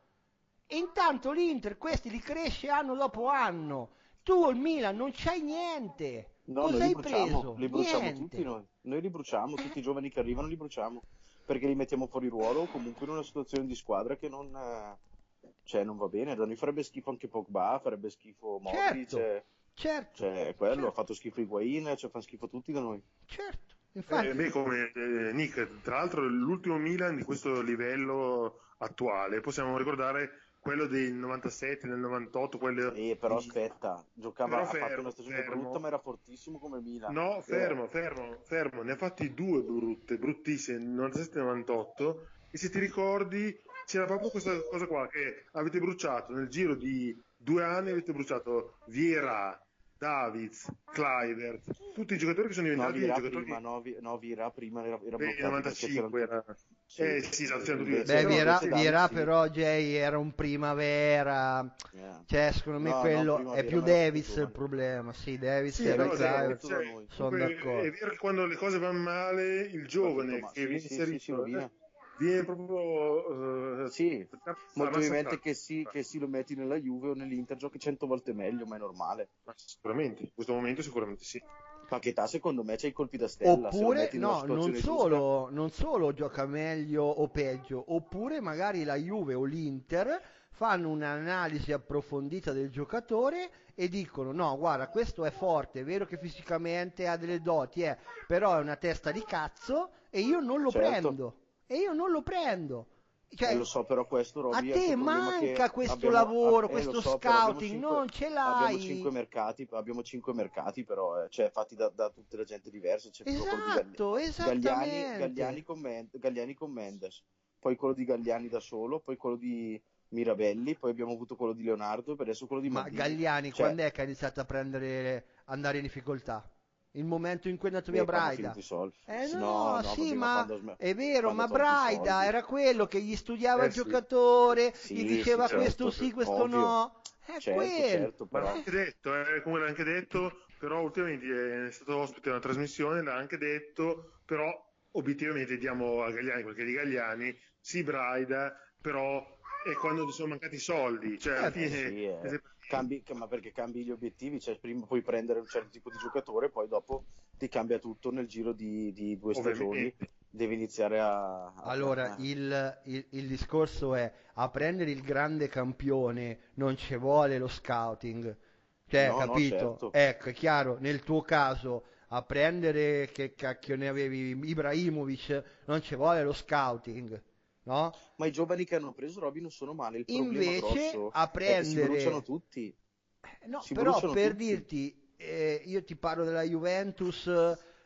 E intanto l'Inter questi li cresce anno dopo anno. Tu il Milan non c'hai niente. No, Cosa hai preso? Li bruciamo niente. tutti noi. Noi li bruciamo, tutti i giovani che arrivano li bruciamo. Perché li mettiamo fuori ruolo o comunque in una situazione di squadra che non, eh, cioè, non va bene. A noi farebbe schifo anche Pogba, farebbe schifo Modric. Certo, cioè, certo. Cioè, quello certo. ha fatto schifo Higuain, cioè fa schifo tutti da noi. Certo. Infatti... Eh, beh, come eh, Nick, tra l'altro l'ultimo Milan di questo livello attuale, possiamo ricordare quello del 97, del 98, quello... Sì, però aspetta, giocava, però ha fatto una stagione fermo. brutta ma era fortissimo come Milan. No, fermo, eh. fermo, fermo, ne ha fatti due brutte, bruttissime, 97 e 98, e se ti ricordi c'era proprio questa cosa qua, che avete bruciato nel giro di due anni, avete bruciato Viera, Davids, Clivert, tutti i giocatori che sono diventati no, giocatori prima, no, no, Vira prima era, era Beh, 95 era... Eh sì, esatto, c'erano tutti Beh, Vira, Vira però Jay era un primavera, yeah. cioè secondo me no, quello no, è più Davis il problema, sì, Davis sì, era Clivert, cioè, sono d'accordo. È vero che quando le cose vanno male il giovane che viene inserito viene proprio uh, sì, molto probabilmente che sì, che sì lo metti nella Juve o nell'Inter giochi cento volte meglio ma è normale. Ma sicuramente in questo momento sicuramente sì. Paquetà secondo me c'è i colpi da stella oppure no non solo, non solo gioca meglio o peggio oppure magari la Juve o l'Inter fanno un'analisi approfondita del giocatore e dicono no guarda questo è forte è vero che fisicamente ha delle doti eh, però è una testa di cazzo e io non lo certo. prendo e io non lo prendo. Cioè, eh, lo so, però questo Robby, a te manca questo abbiamo, lavoro, eh, questo so, scouting, cinque, non ce l'hai. Abbiamo cinque mercati, abbiamo cinque mercati però, eh, cioè fatti da, da tutta la gente diversa. C'è esatto, Galli- Gagliani, Gagliani, con Mendes, Gagliani con Mendes, poi quello di Gagliani da solo, poi quello di Mirabelli, poi abbiamo avuto quello di Leonardo, per adesso quello di Ma Maldini. Gagliani, cioè, quando è che ha iniziato a prendere, andare in difficoltà? Il momento in cui è andato via Braida. Eh no, no, no sì, ma quando, è vero, ma Braida era quello che gli studiava eh, il giocatore, sì, gli diceva sì, certo, questo sì, questo ovvio. no. È certo, quello. Certo, però... L'ha anche detto, eh, come l'ha anche detto, però ultimamente è stato ospite una trasmissione, l'ha anche detto, però obiettivamente diamo a Gagliani quel che di Gagliani, sì Braida, però è quando sono mancati i soldi, cioè alla eh, fine... Sì, eh cambi, ma perché cambi gli obiettivi, cioè prima puoi prendere un certo tipo di giocatore, poi dopo ti cambia tutto nel giro di, di due stagioni. Devi iniziare a. a allora, a... Il, il, il, discorso è a prendere il grande campione non ci vuole lo scouting. Cioè, no, capito? No, certo. Ecco, è chiaro, nel tuo caso a prendere che cacchio ne avevi Ibrahimovic non ci vuole lo scouting no? Ma i giovani che hanno preso Robby non sono male. Il Invece a prendere... si bruciano tutti. Eh, no, si però per tutti. dirti, eh, io ti parlo della Juventus,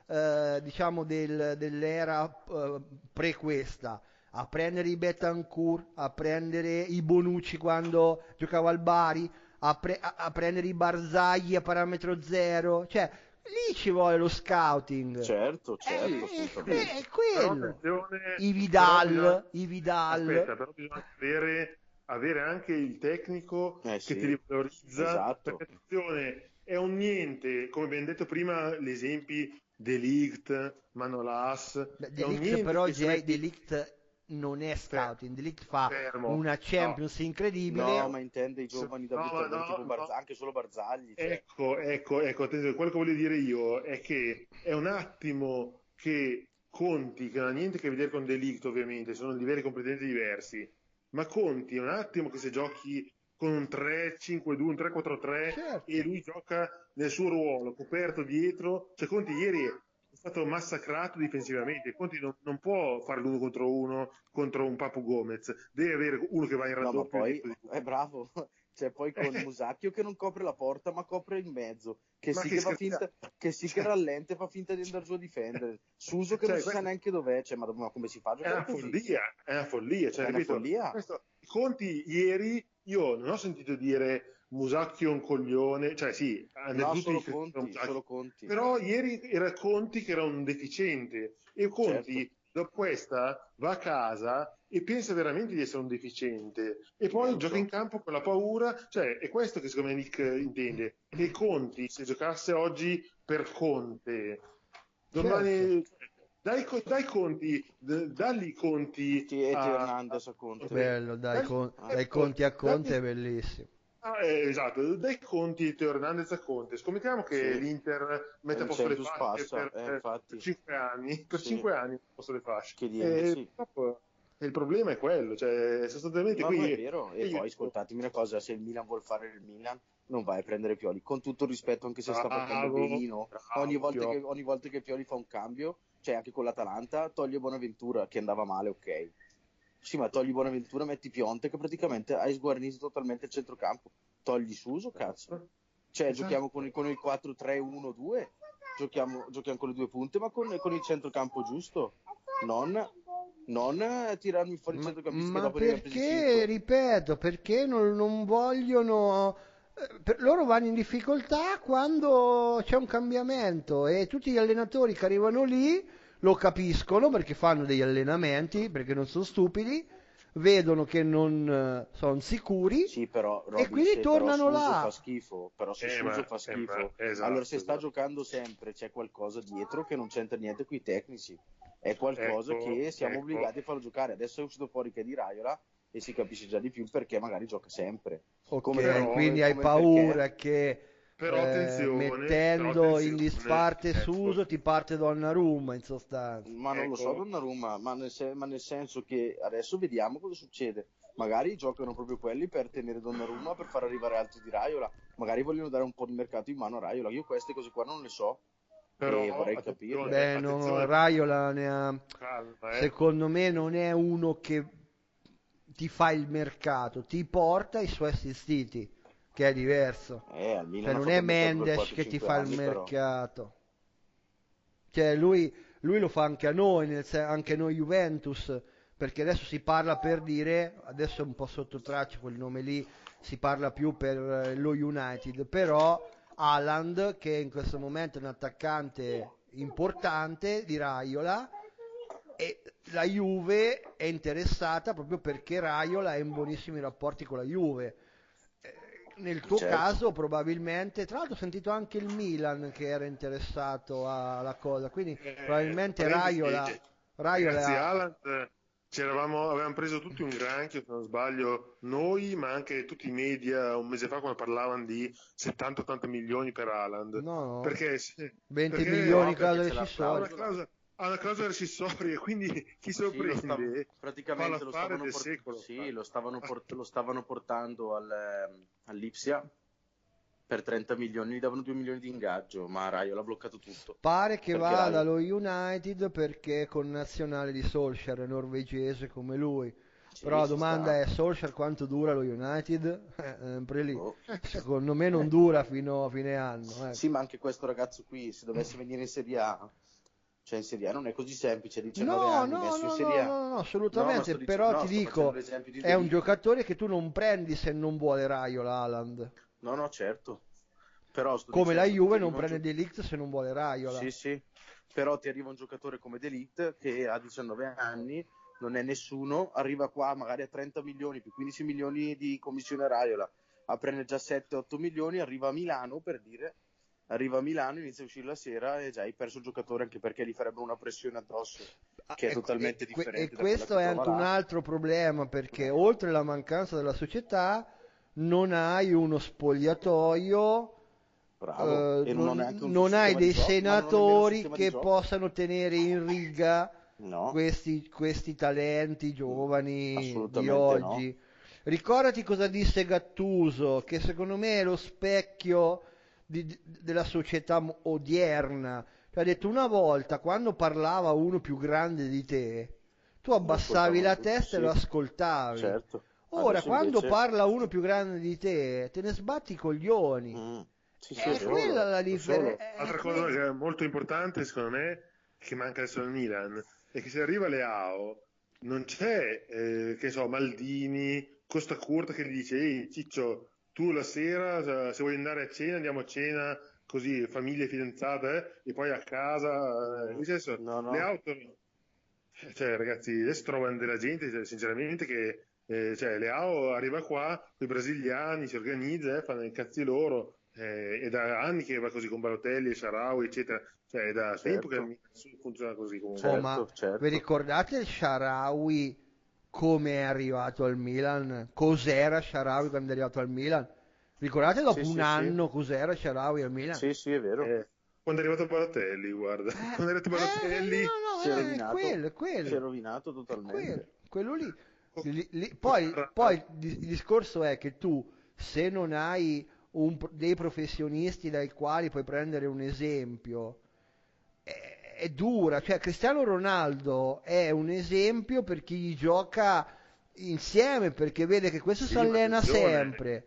eh, diciamo del- dell'era eh, pre questa, a prendere i Betancourt, a prendere i Bonucci quando giocava al Bari, a, pre- a prendere i Barzagli a parametro zero, cioè lì ci vuole lo scouting. Certo, Eh, certo, è, assolutamente. è Però quello. attenzione, I Vidal, bisogna- i Vidal. Aspetta, però bisogna avere, avere anche il tecnico Eh, che sì. ti rivalorizza. Esatto. Attenzione, è un niente, come abbiamo detto prima, gli esempi Delict, Manolas. Beh, è Delict però Jay, Delict non è scouting, Delict fa Fermo. una Champions incredibile. No, ma intende i giovani da No, no, tipo Barza- no. anche solo Barzagli. cioè. Ecco, ecco, ecco, attenzione, quello che voglio dire io è che è un attimo che Conti, che non ha niente a che vedere con Delict ovviamente, sono livelli completamente diversi, ma Conti è un attimo che se giochi con un 3-5-2, un 3-4-3 Certo. e lui gioca nel suo ruolo, coperto dietro, cioè Conti ieri è stato massacrato difensivamente, Conti non, non può fare l'uno contro uno contro un Papu Gomez, deve avere uno che va in No, raddoppio poi dietro di è bravo. Cioè, poi con Musacchio che non copre la porta, ma copre in mezzo. Che Ma sì che che, finta, che sì che rallenta e fa finta di andare giù a difendere. Suso che Cioè, non si sa questo- neanche dov'è. Cioè, ma, ma come si fa È una così? follia, è una follia. Cioè, È una follia. Questo- Conti ieri io non ho sentito dire Musacchio è un coglione, cioè sì, hanno No, tutti solo conti, Musacchio. solo conti. però ieri era Conti che era un deficiente e Conti Certo. dopo questa va a casa e pensa veramente di essere un deficiente e poi Certo. gioca in campo con la paura, cioè è questo che secondo me Nick intende, che Conti se giocasse oggi per Conte domani Certo. dai, co- dai conti d- dalli i conti Tieti a- Hernandez a Conte. Bello, dai, Dai- con- dai- dai conti a Conte dai- è bellissimo. Ah, eh, esatto, dai conti Teo Hernandez a Conte. Scommettiamo che Sì. l'Inter mette a Il posto le fasce passa, per, eh, infatti. 5 anni. Per Sì. 5 anni a posto le fasce. Che dire, E sì. purtroppo il problema è quello, cioè sostanzialmente No, qui no, è vero. E io- poi ascoltatemi una cosa: se il Milan vuol fare il Milan, non vai a prendere Pioli. Con tutto il rispetto, anche se sta Bravo, facendo benino, bravo, ogni volta, Pioli. che, ogni volta che Pioli fa un cambio, cioè anche con l'Atalanta, toglie Bonaventura che andava male, ok. Sì, ma togli Bonaventura, metti Pionte che praticamente hai sguarnito totalmente il centrocampo. Togli Suso, cazzo. Cioè, Esatto. giochiamo con il, con il 4-3-1-2, giochiamo, giochiamo con le due punte, ma con, con il centrocampo giusto. Non, non tirarmi fuori il Ma, centrocampista ma che dopo perché, ripeto, perché non, non vogliono... eh, per- loro vanno in difficoltà quando c'è un cambiamento e tutti gli allenatori che arrivano lì lo capiscono perché fanno degli allenamenti, perché non sono stupidi, vedono che non sono sicuri Sì, però Robby, quindi se però tornano Suso là. fa schifo, però se Eh, Suso ma- fa eh, schifo, ma- esatto, allora se sta esatto. giocando sempre c'è qualcosa dietro che non c'entra niente con i tecnici. È qualcosa Ecco, che siamo ecco. obbligati a farlo giocare. Adesso è uscito fuori che è di Raiola e si capisce già di più perché magari gioca sempre. Ok, Come però- quindi hai paura che Però eh, attenzione, mettendo però in attenzione, disparte ecco. Suso ti parte Donnarumma in sostanza. Ma non lo so, Ecco. Donnarumma, ma nel, sen- ma nel senso che adesso vediamo cosa succede. Magari giocano proprio quelli per tenere Donnarumma per far arrivare altri di Raiola. Magari vogliono dare un po' di mercato in mano a Raiola. Io queste cose qua non le so. Però e vorrei attenzione, capirle. Beh, no, attenzione, Raiola ne ha... calma, eh. Secondo me non è uno che ti fa il mercato, ti porta i suoi assistiti, che è diverso. Eh, Cioè non è Mendes che ti 4-5 fa il però. mercato. Cioè lui, lui lo fa anche a noi, nel anche noi Juventus, perché adesso si parla per dire, adesso è un po' sotto traccia quel nome lì, si parla più per eh, lo United, però Haaland, che in questo momento è un attaccante importante di Raiola, e la Juve è interessata proprio perché Raiola è in buonissimi rapporti con la Juve. Nel tuo Certo. caso probabilmente, tra l'altro ho sentito anche il Milan che era interessato alla cosa, quindi Eh, probabilmente Raiola, Raiola Ragazzi, Haaland, eh, c'eravamo- avevamo preso tutti un granchio, se non sbaglio, noi, ma anche tutti i media un mese fa quando parlavano di 70-80 milioni per Haaland. no, no, Perché se- 20 perché- milioni no, perché clausola rescissoria. Clausola, ha una clausola rescissoria, quindi chi se lo Sì, lo prende stava- fa praticamente lo stavano, port- secolo. sì, lo stavano, port- lo stavano portando al, ehm, all'Ipsia per 30 milioni, gli davano 2 milioni di ingaggio, ma Raiola ha bloccato tutto. Pare che vada allo United perché è con nazionale di Solskjaer, è norvegese come lui. Sì, Però la domanda sta. è Solskjaer quanto dura lo United? Eh, sempre lì. Boh. Secondo me non dura fino a fine anno. ecco. Sì, ma anche questo ragazzo qui, se dovesse venire in Serie A, Cioè in Serie A non è così semplice, 19 No, anni no, messo no, in no, Serie A. no, no, No, assolutamente, però dic- no, ti dico, di è un giocatore che tu non prendi se non vuole Raiola, Haaland. No, no, certo. Però Come la Juve non prende gio- De Ligt se non vuole Raiola. Sì, sì. Però ti arriva un giocatore come Delict che a 19 anni non è nessuno, arriva qua magari a 30 milioni più 15 milioni di commissione Raiola, a prendere già 7-8 milioni, arriva a Milano per dire, arriva a Milano, inizia a uscire la sera e già hai perso il giocatore anche perché gli farebbero una pressione addosso Ah, che è e- totalmente e, differente. E questo è anche un là. altro problema perché oltre alla mancanza della società non hai uno spogliatoio, Bravo. eh, non non, un hai dei gioco, un senatori che possano tenere in riga No, questi, questi talenti giovani di oggi. Ricordati cosa disse Gattuso, che secondo me è lo specchio di- della società odierna. Cioè, ha detto una volta quando parlava uno più grande di te, tu abbassavi la testa e sì. lo ascoltavi. certo. Ora, Adesso quando invece- parla uno più grande di te, te ne sbatti i coglioni. Mm. Sì, sì, È è vero. quella la differenza. solo. Altra cosa che è molto importante, secondo me, che manca adesso al Milan, è che se arriva Leao, non c'è, eh, che so, Maldini, Costa Curta che gli dice, ehi Ciccio, tu la sera, se vuoi andare a cena, andiamo a cena, così, famiglia e fidanzata, eh, e poi a casa. eh. Adesso No, no. Leao, cioè ragazzi, adesso trovano della gente, cioè, sinceramente, che eh, cioè, Leao arriva qua, con i brasiliani, si organizza, eh, fanno i cazzi loro, eh, è da anni che va così con Balotelli, Sharawi, eccetera, cioè è da tempo che Certo. funziona così comunque. Oh, Certo, ma certo. vi ricordate il Sharawi come è arrivato al Milan? Cos'era Sharawi quando è arrivato al Milan? Ricordate dopo Sì, un sì, anno cos'era Sharawi al Milan? Sì, sì, è vero. Eh, quando è arrivato Balotelli, guarda, Eh, quando è arrivato Balotelli, eh, no, si è no, eh, rovinato. quello, è Si è quello, rovinato totalmente. quello, quello lì. Lì- lì- poi, poi il di- il discorso è che tu, se non hai un dei professionisti dai quali puoi prendere un esempio, è, dura. Cioè, Cristiano Ronaldo è un esempio per chi gli gioca insieme, perché vede che questo Sì, si allena sempre.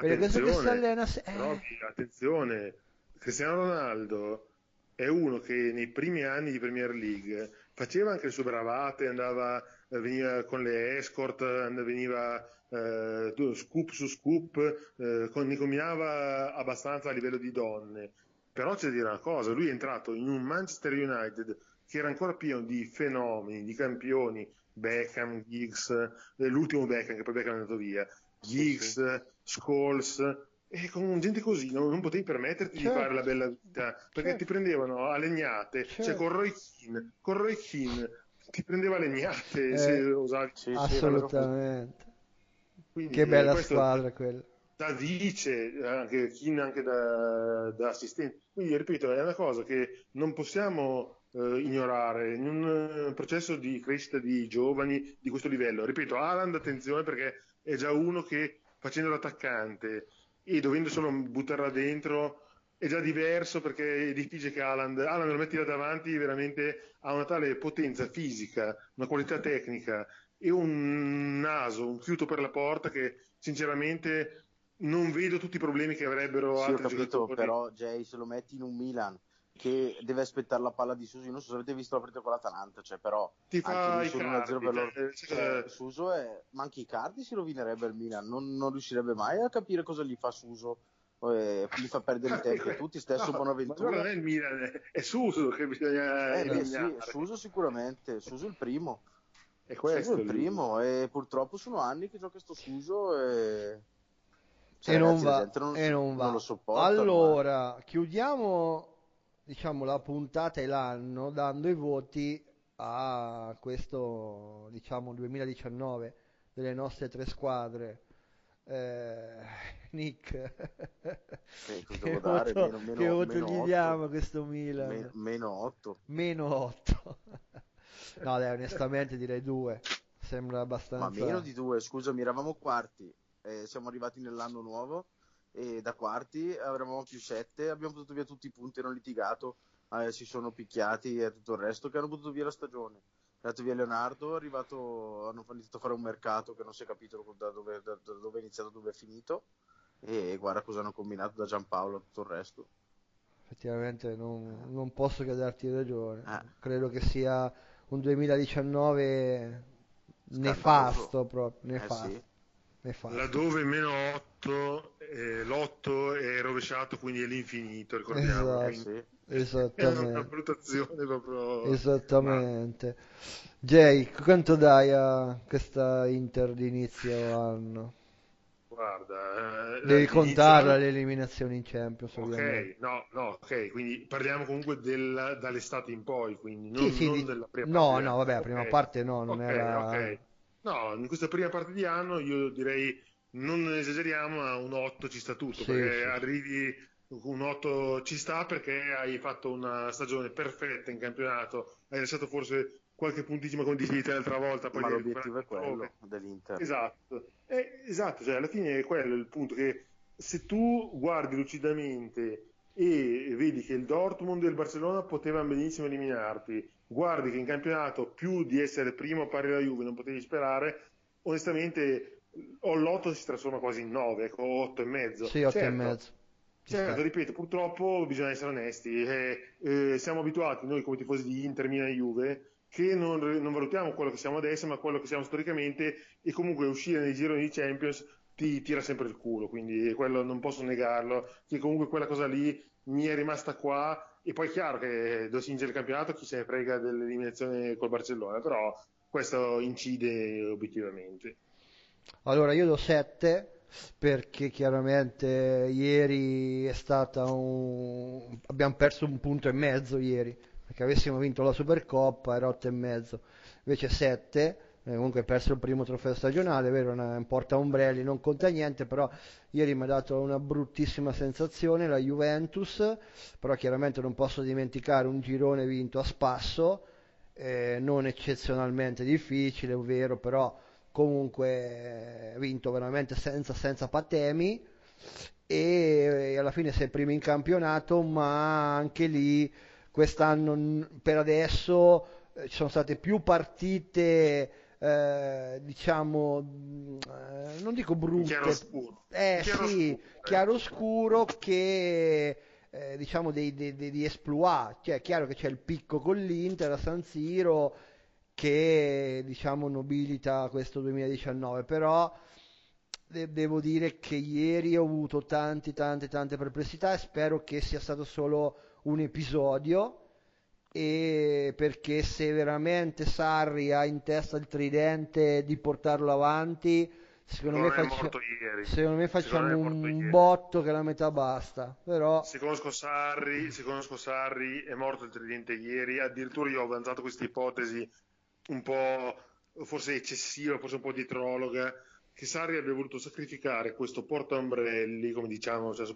Vede questo che si attenzione, allena se- eh. Attenzione, Cristiano Ronaldo è uno che nei primi anni di Premier League faceva anche le sue bravate, andava, veniva con le escort, veniva eh, scoop su scoop, eh, combinava abbastanza a livello di donne. Però c'è da dire una cosa, lui è entrato in un Manchester United che era ancora pieno di fenomeni, di campioni, Beckham, Giggs, eh, l'ultimo Beckham che poi Beckham è andato via, Sì, Giggs, Scholes, e con gente così non, non potevi permetterti Certo. di fare la bella vita perché Certo. ti prendevano a legnate, cioè Certo. con Roy Keane, con Roy Keane ti prendeva a legnate Eh, se osavi. Sì, sì, era Assolutamente. Che bella questo squadra quella. Da vice, anche Keane anche da, da assistente. Quindi ripeto, è una cosa che non possiamo eh, ignorare in un eh, processo di crescita di giovani di questo livello. Ripeto, Haaland, attenzione perché è già uno che facendo l'attaccante e dovendo solo buttarla dentro è già diverso perché è difficile che Haaland, Haaland lo metti là davanti veramente ha una tale potenza fisica, una qualità tecnica e un naso, un fiuto per la porta che sinceramente non vedo tutti i problemi che avrebbero Sì, ho altri capito, giocatori. però Jay, se lo metti in un Milan che deve aspettare la palla di Suso, io non so se avete visto la partita con l'Atalanta, cioè però Ti fa i cardi, 1-0 per loro. cioè, Cioè, Suso è... ma anche i cardi si rovinerebbe il Milan, non, non riuscirebbe mai a capire cosa gli fa Suso, eh, gli fa perdere il tempo a tutti, stesso No, ma Bonaventura. non è il Milan, è- Suso che bisogna Eh, beh, sì. Suso sicuramente, Suso il primo, È questo Suso il primo e purtroppo sono anni che gioca sto Suso e... Cioè, e, non ragazzi, la va, non, e non va. non lo sopporta. Allora, chiudiamo diciamo, la puntata e l'anno dando i voti a questo diciamo, 2019 delle nostre tre squadre. Eh, Nick, Eh, che dare? voto, Meno- meno- che voto meno gli otto. diamo a questo Milan? Me- meno 8. Meno 8. no, dai, onestamente direi 2. Sembra abbastanza... Ma meno di due, scusami, eravamo quarti, eh, siamo arrivati nell'anno nuovo e da quarti eravamo più sette, abbiamo buttato via tutti i punti, hanno litigato, eh, si sono picchiati e tutto il resto che hanno buttato via la stagione. È andato via Leonardo, arrivato, hanno iniziato a fare un mercato che non si è capito da dove, da- dove è iniziato dove è finito e guarda cosa hanno combinato da Giampaolo e tutto il resto. effettivamente non, non posso che darti ragione. Eh. Credo che sia un 2019 nefasto proprio, Eh nefasto, sì. Laddove meno 8, l'8 è rovesciato, quindi è l'infinito, ricordiamo. Esatto. Eh sì. È una Esattamente, valutazione proprio... esattamente. Jay, quanto dai a questa Inter di inizio anno? Guarda, eh, Devi contarla le eliminazioni in Champions, ovviamente. Ok, no, no, ok, quindi parliamo comunque del- dall'estate in poi, quindi non, Sì, sì, non della prima no, parte no, vabbè, la prima Ok, parte no, non ok, era... ok. No, in questa prima parte di anno io direi non esageriamo, a un 8 ci sta tutto, Sì, perché sì. arrivi un 8 ci sta perché hai fatto una stagione perfetta in campionato, hai lasciato forse qualche punticino come dicevi te l'altra volta, poi Ma l'obiettivo è quello dell'Inter. Esatto, Eh, esatto, cioè alla fine è quello il punto che se tu guardi lucidamente e vedi che il Dortmund e il Barcellona potevano benissimo eliminarti, guardi che in campionato più di essere primo pari alla Juve non potevi sperare, onestamente o l'8 si trasforma quasi in 9, ecco, 8 e mezzo. Sì, 8 e Certo, mezzo. Ci Certo, ripeto, purtroppo bisogna essere onesti. eh, eh, siamo abituati noi come tifosi di Inter, Milan e Juve che non, non valutiamo quello che siamo adesso, ma quello che siamo storicamente e comunque uscire nei gironi di Champions ti tira sempre il culo, quindi quello non posso negarlo, che comunque quella cosa lì mi è rimasta qua e poi è chiaro che dove si vince il campionato chi se ne frega dell'eliminazione col Barcellona, però questo incide obiettivamente. Allora io do 7 perché chiaramente ieri è stata un... abbiamo perso un punto e mezzo ieri, perché avessimo vinto la Supercoppa era 8 e mezzo, invece 7, eh, comunque perso il primo trofeo stagionale, è vero, una, un porta ombrelli, non conta niente, però ieri mi ha dato una bruttissima sensazione la Juventus, però chiaramente non posso dimenticare un girone vinto a spasso, eh, non eccezionalmente difficile, è vero, però comunque eh, vinto veramente senza, senza patemi e, e alla fine sei primo in campionato, ma anche lì quest'anno per adesso eh, ci sono state più partite eh, diciamo mh, eh, non dico brutte Chiaroscuro. eh Chiaroscuro, sì, eh. chiaroscuro che eh, diciamo dei, dei, dei- di exploit, cioè è chiaro che c'è il picco con l'Inter a San Siro che diciamo nobilita questo 2019, però de- devo dire che ieri ho avuto tanti, tante, tante perplessità e spero che sia stato solo un episodio e perché se veramente Sarri ha in testa il tridente di portarlo avanti, secondo me, Secondo me faccia- secondo me Secondo facciamo me è morto un ieri. botto che la metà basta, però Se conosco Sarri, se conosco Sarri, è morto il tridente ieri. Addirittura io ho avanzato questa ipotesi un po' forse eccessiva, forse un po' dietrologa, che Sarri abbia voluto sacrificare questo portaombrelli, come diciamo, cioè,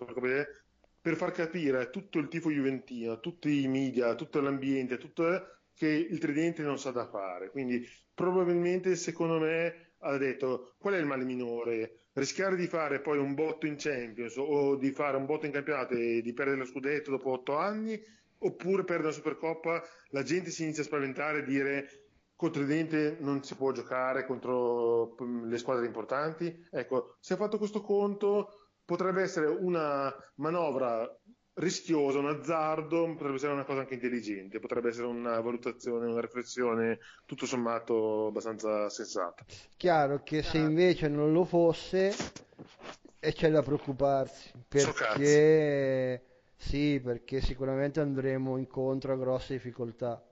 per far capire a tutto il tifo juventino, a tutti i media, a tutto l'ambiente, a tutto, che il tridente non sa da fare. Quindi probabilmente, secondo me, ha detto qual è il male minore? Rischiare di fare poi un botto in Champions o di fare un botto in campionato e di perdere lo scudetto dopo otto anni, oppure perdere la Supercoppa, la gente si inizia a spaventare e dire col tridente non si può giocare contro mm, le squadre importanti. Ecco, se ha fatto questo conto, potrebbe essere una manovra rischiosa, un azzardo, potrebbe essere una cosa anche intelligente, potrebbe essere una valutazione, una riflessione tutto sommato abbastanza sensata. chiaro che se invece non lo fosse e c'è da preoccuparsi, So perché sì, perché sicuramente andremo incontro a grosse difficoltà,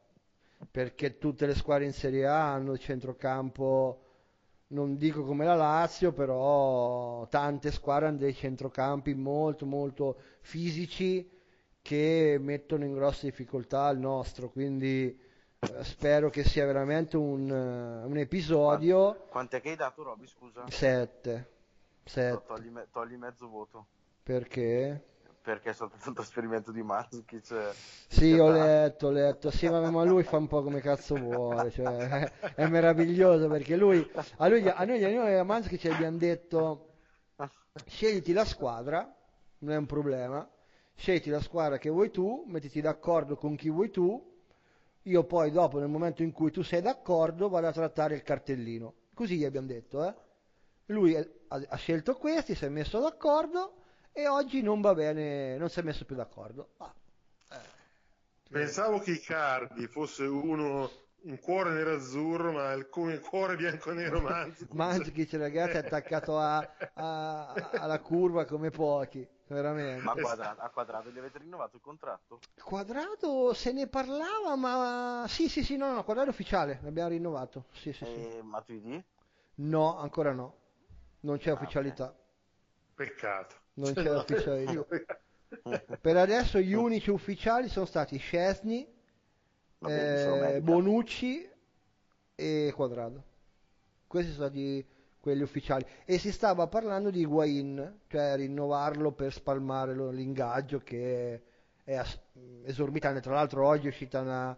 perché tutte le squadre in Serie A hanno il centrocampo, non dico come la Lazio, però tante squadre hanno dei centrocampi molto molto fisici che mettono in grosse difficoltà il nostro, quindi eh, spero che sia veramente un, eh, un episodio Quant'è che hai dato, Roby? Scusa? 7 To- 7 Togli, me- togli mezzo voto. perché? Perché è stato un trasferimento di Mandzukic. eh, Sì, ho letto, ho letto, sì, ma, ma lui fa un po' come cazzo vuole, cioè, è, meraviglioso perché lui, a, lui, a noi, a noi a Mandzukic ci abbiamo detto, scegliti la squadra, non è un problema, scegliti la squadra che vuoi tu, mettiti d'accordo con chi vuoi tu, io poi dopo, nel momento in cui tu sei d'accordo, vado a trattare il cartellino. Così gli abbiamo detto, eh. Lui ha, ha scelto questi, si è messo d'accordo e oggi non va bene, non si è messo più d'accordo. Ah, Pensavo che Icardi fosse uno un cuore nero-azzurro, ma il, come cuore bianco-nero Mandzukic. Mandzukic, ragazzi, è attaccato a, a, alla curva come pochi, veramente. Ma quadrato, a Quadrato gli avete rinnovato il contratto? Quadrato se ne parlava, ma sì, sì, sì, no, no, Quadrato ufficiale, l'abbiamo rinnovato. Sì, sì, sì. E Matuidi? No, ancora no. Non c'è Ah, ufficialità. Peccato. Non c'è no, ufficialità. peccato. Per adesso gli unici ufficiali sono stati Scesni, eh. Bonucci e Quadrado. Questi sono stati quelli ufficiali. E si stava parlando di Higuain, cioè rinnovarlo per spalmare l'ingaggio che è as- esorbitante. Tra l'altro oggi è uscita una,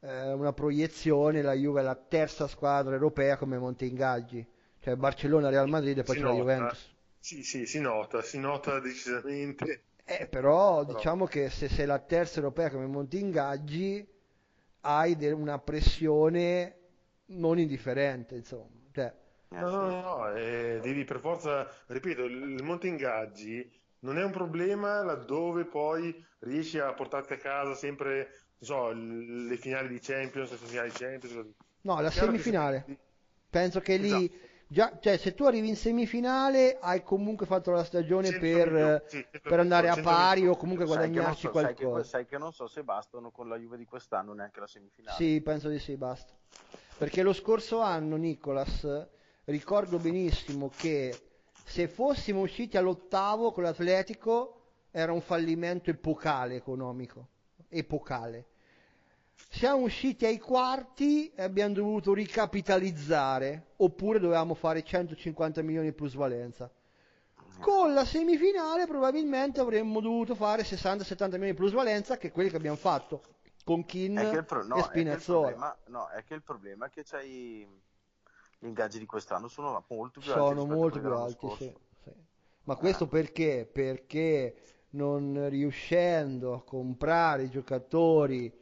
eh, una proiezione, la Juve è la terza squadra europea come monte ingaggi, cioè Barcellona, Real Madrid e poi Si c'è la. Juventus. Sì, sì, si nota, si nota decisamente. Eh, però Però- diciamo che se sei la terza europea come monti ingaggi hai de- una pressione non indifferente, insomma. Cioè, Eh, No, no, no, eh, devi per forza, ripeto, il monte ingaggi non è un problema laddove poi riesci a portarti a casa sempre, non so, le finali di Champions, le finali di Champions. no, la che semifinale. se- Penso che lì, Esatto. Già, cioè, se tu arrivi in semifinale hai comunque fatto la stagione 100 per, milioni, sì, 100 per andare a 100 pari o comunque Sai guadagnarci so- sai che- qualcosa. Sai che non so se bastano con la Juve di quest'anno neanche la semifinale. Sì, penso di sì, basta. Perché lo scorso anno, Nicolas, ricordo benissimo che se fossimo usciti all'ottavo con l'Atletico era un fallimento epocale economico. Epocale. Siamo usciti ai quarti e abbiamo dovuto ricapitalizzare, oppure dovevamo fare 150 milioni di plusvalenza. Con la semifinale probabilmente avremmo dovuto fare 60-70 milioni di plusvalenza, che è quelli che abbiamo fatto con Kin È pro- no, e è Spinazzola. problema, no, è che il problema è che c'hai gli ingaggi di quest'anno sono molto più alti sono rispetto a molto più alti, sì, sì. Ma questo perché? Perché non riuscendo a comprare i giocatori,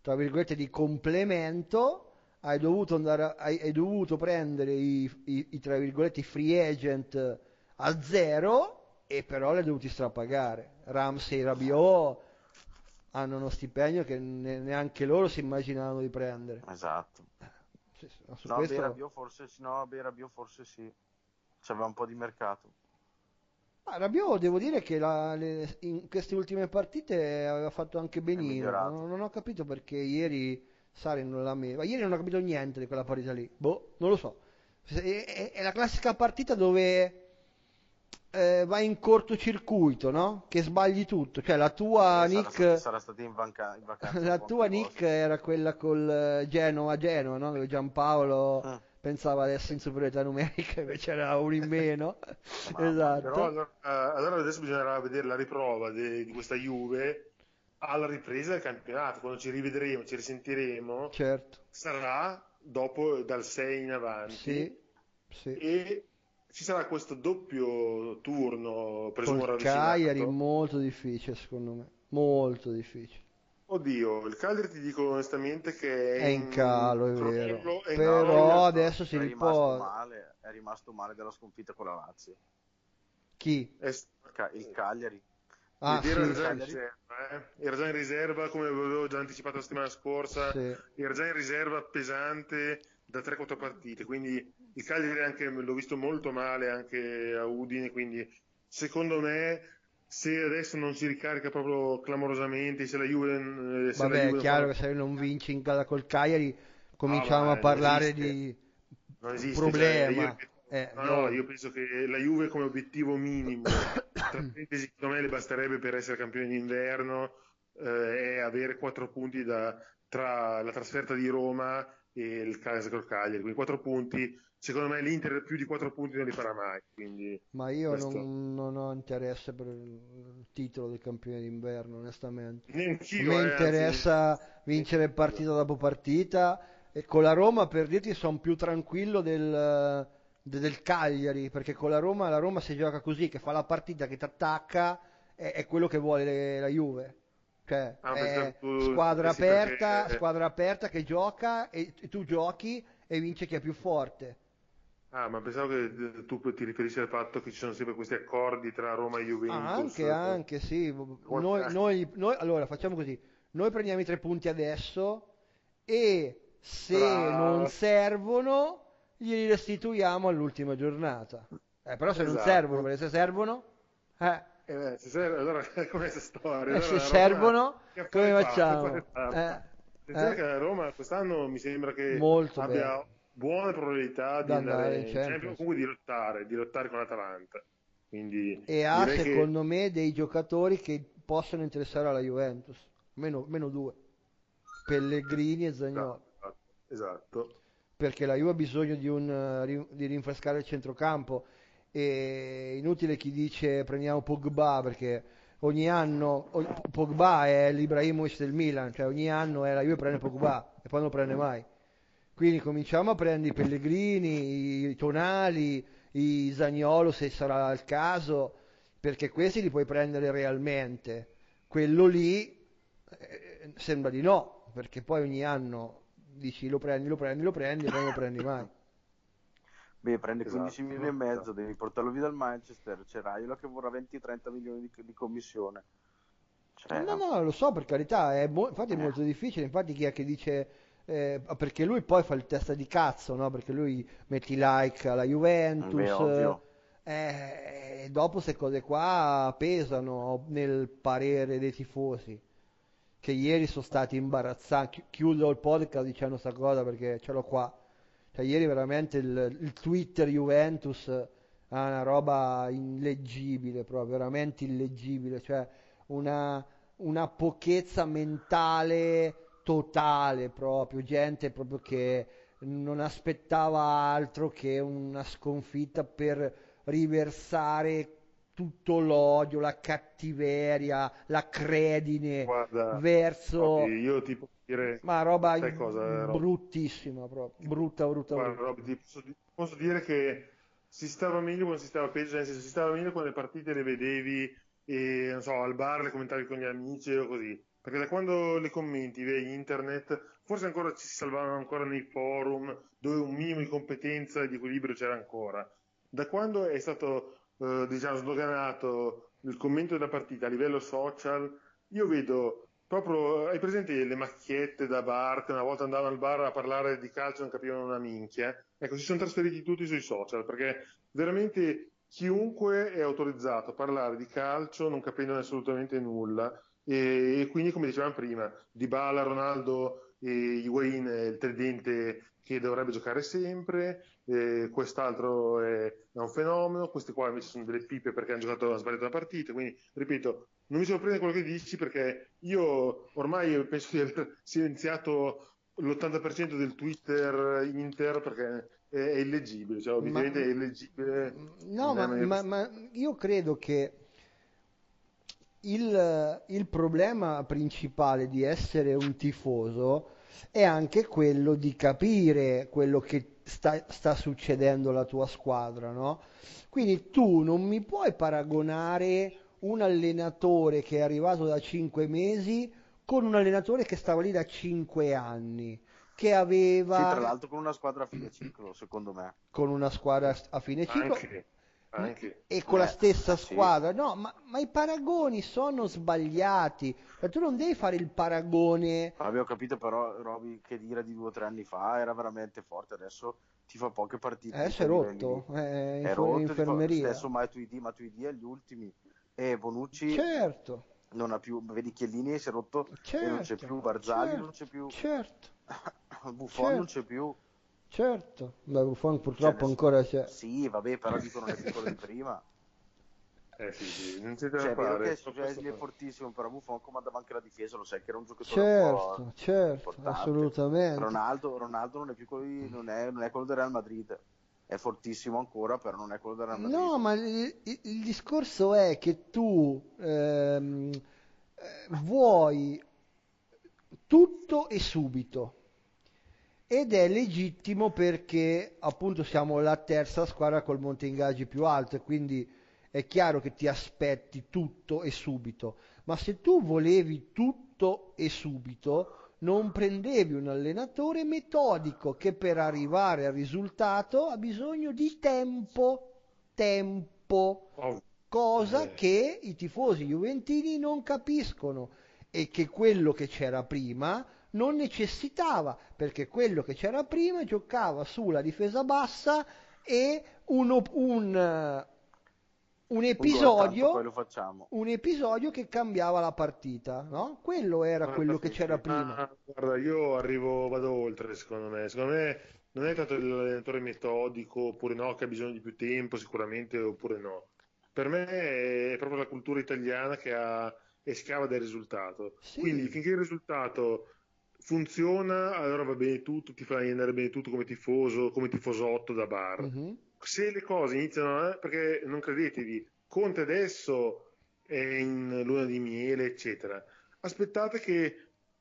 tra virgolette, di complemento, hai dovuto, andare hai, hai dovuto prendere i, i- i, tra virgolette, free agent a zero e però li hai dovuti strapagare. Ramsey e Rabiot hanno uno stipendio che ne- neanche loro si immaginavano di prendere. Esatto. Su No, questo- beh, Rabiot forse sì, no, beh, Rabiot forse sì. C'aveva un po' di mercato. Ah, Rabiot devo dire che la- le- in queste ultime partite aveva fatto anche benino. Non, non ho capito perché ieri Sari non l'ha messo. Ieri non ho capito niente di quella partita lì. Boh, non lo so. È, è- è la classica partita dove eh, vai in cortocircuito, no? Che sbagli tutto. Cioè la tua Eh, Nick. sarà stata in, vanca- in vacanza. La tua Nick vostra. era quella col Genoa-Genoa, no? Dove Giampaolo Ah. Pensava di essere in superiorità numerica, invece era uno in meno. Esatto. Però allora, eh, allora adesso bisognerà vedere la riprova de- di questa Juve alla ripresa del campionato, quando ci rivedremo, ci risentiremo, Certo. sarà dopo dal 6 in avanti Sì, sì. e ci sarà questo doppio turno presumo Col. Cagliari molto difficile secondo me, molto difficile. Oddio, il Cagliari ti dico onestamente che È in calo, è vero. è Però crollo. adesso si è rimasto riposa. male, è rimasto male dalla sconfitta con la Lazio. Chi? È- Ca- il Cagliari. Ah, era sì, già in sì. riserva, eh? era già in riserva come avevo già anticipato la settimana scorsa, sì. era già in riserva pesante da 3-4 partite, quindi il Cagliari anche, l'ho visto molto male anche a Udine, quindi secondo me se adesso non si ricarica proprio clamorosamente, se la Juve... eh, se la Vabbè, è Juve chiaro fa- che se non vinci in casa col Cagliari cominciamo ma a parlare di non esiste, problema. cioè, io- Eh, no, no. no, io penso che la Juve come obiettivo minimo, tra parentesi, secondo me le basterebbe per essere campione d'inverno, eh, è avere quattro punti da- tra la trasferta di Roma e il casa col Cagliari, quindi quattro punti, secondo me l'Inter più di quattro punti non li farà mai, quindi Ma io Questo. non, non ho interesse per il titolo del campione d'inverno, onestamente. Neanch'io, me eh, anzi- interessa vincere partita dopo partita e con la Roma per dirti sono più tranquillo del, de- del Cagliari perché con la Roma la Roma si gioca così che fa la partita che ti attacca è, è quello che vuole le- la Juve cioè Ah, è tu squadra aperta perché- squadra aperta che gioca e, e tu giochi e vince chi è più forte Ah, ma pensavo che eh, tu ti riferissi al fatto che ci sono sempre questi accordi tra Roma e Juventus. Ah, anche, anche, sì. Noi, noi- noi- allora, facciamo così. noi prendiamo i tre punti adesso e se Bravo. non servono glieli restituiamo all'ultima giornata. Eh, però se non Esatto. servono, perché se servono, eh, Eh, beh, se serve, allora come questa storia? eh, Allora, se Roma- servono, affare come fa? facciamo? Eh, eh. Roma quest'anno mi sembra che Molto abbia bene. Buone probabilità di Da andare, in Champions, comunque di lottare, di lottare con l'Atalanta. Quindi E ha direi che- secondo me dei giocatori che possono interessare alla Juventus, meno, meno due, Pellegrini e Zagnolo. Esatto, esatto. perché la Juve ha bisogno di, un, eh, di rinfrescare il centrocampo e inutile chi dice prendiamo Pogba perché ogni anno Pogba è l'Ibrahimovic del Milan, cioè ogni anno è la Juve prende Pogba e poi non lo prende mai. Quindi cominciamo a prendere i Pellegrini, i Tonali, i Zagnolo se sarà il caso, perché questi li puoi prendere realmente. Quello lì eh, sembra di no, perché poi ogni anno dici lo prendi, lo prendi, lo prendi e poi non lo prendi mai. Beh, prende Esatto, 15 milioni e mezzo, esatto. devi portarlo via dal Manchester. C'è Raiola che vorrà 20-30 milioni di, di commissione. Cioè, No, no, lo so per carità, è mo- infatti è Eh. molto difficile, infatti chi è che dice, eh, perché lui poi fa il testa di cazzo, no? Perché lui metti like alla Juventus, eh, e dopo queste cose qua pesano nel parere dei tifosi, che ieri sono stati imbarazzanti, Chi- chiudo il podcast dicendo sta cosa perché ce l'ho qua, cioè ieri veramente il, il Twitter Juventus è una roba illeggibile, proprio, veramente illeggibile, cioè una, una pochezza mentale totale proprio, gente proprio che non aspettava altro che una sconfitta per riversare tutto l'odio, la cattiveria, la credine Guarda, verso... Robby, io ti posso dire, Ma roba sai cosa, bruttissima proprio, brutta, brutta, guarda, brutta. Robby, ti posso, posso dire che si stava meglio quando si stava peggio, nel senso si stava meglio quando le partite le vedevi e non so, al bar le commentavi con gli amici o così. Perché da quando le commenti via internet, forse ancora ci si salvavano ancora nei forum dove un minimo di competenza e di equilibrio c'era ancora. Da quando è stato, eh, diciamo, sdoganato il commento della partita a livello social, io vedo proprio, hai presente le macchiette da bar che una volta andavano al bar a parlare di calcio e non capivano una minchia? Ecco, si sono trasferiti tutti sui social perché veramente chiunque è autorizzato a parlare di calcio non capendone assolutamente nulla e, e quindi come dicevamo prima, Dybala, Ronaldo e Higuain è il tridente che dovrebbe giocare sempre, eh, quest'altro è, è un fenomeno, questi qua invece sono delle pipe perché hanno giocato hanno sbagliato la partita, quindi ripeto, non mi sorprende quello che dici perché io ormai penso di aver silenziato l'80% del Twitter Inter perché è, è illeggibile, cioè obiettivamente Ma- è illeggibile. No, ma, ma- ma io credo che il, il problema principale di essere un tifoso è anche quello di capire quello che sta, sta succedendo alla tua squadra, no? Quindi tu non mi puoi paragonare un allenatore che è arrivato da 5 mesi con un allenatore che stava lì da 5 anni, che Sì, aveva tra l'altro con una squadra a fine ciclo, secondo me. con una squadra a fine ciclo Anche, anche. e con la Eh, stessa sì. squadra. No, ma, ma i paragoni sono sbagliati. Cioè, tu non devi fare il paragone. Avevo capito però, Roby, che dire di due o tre anni fa era veramente forte, adesso ti fa poche partite. Adesso è rotto, è in È fu- rotto, in ti fa- infermeria. stesso Matuidi, Matuidi agli ultimi. E Bonucci Certo, non ha più, vedi Chiellini si è rotto e non c'è certo, più, Barzagli certo, non c'è più, certo, Buffon certo. non c'è più. Certo. Beh, Buffon purtroppo Cioè, ancora c'è. Sì, vabbè, però dico non è più quello di prima. Eh sì, sì, non c'è da Cioè, è vero fare. che Scesni è fortissimo, però Buffon comandava anche la difesa, lo sai che era un giocatore un po' Certo, certo, importante. assolutamente. Ronaldo, Ronaldo non è più quello di- non è, non è quello del Real Madrid. È fortissimo ancora, però non è quello del Real Madrid. No, ma il, il- il discorso è che tu ehm, eh, vuoi tutto e subito. Ed è legittimo perché appunto siamo la terza squadra col monte ingaggi più alto e quindi è chiaro che ti aspetti tutto e subito. Ma se tu volevi tutto e subito, non prendevi un allenatore metodico che per arrivare al risultato ha bisogno di tempo, tempo, Oh, cosa Eh. che i tifosi juventini non capiscono e che quello che c'era prima non necessitava, perché quello che c'era prima giocava sulla difesa bassa e un, un Un gol episodio, tanto, facciamo. un episodio che cambiava la partita, no? Quello era Guarda, quello che c'era prima. Ah, guarda, io arrivo, vado oltre, secondo me. Secondo me non è tanto l'allenatore metodico, oppure no, che ha bisogno di più tempo, sicuramente, oppure no. Per me è proprio la cultura italiana che ha, è scava del risultato. Sì. Quindi finché il risultato funziona, allora va bene tutto, ti fai andare bene tutto come tifoso, come tifosotto da bar. Mhm. Se le cose iniziano, a- perché non credetevi, Conte adesso è in luna di miele, eccetera. Aspettate che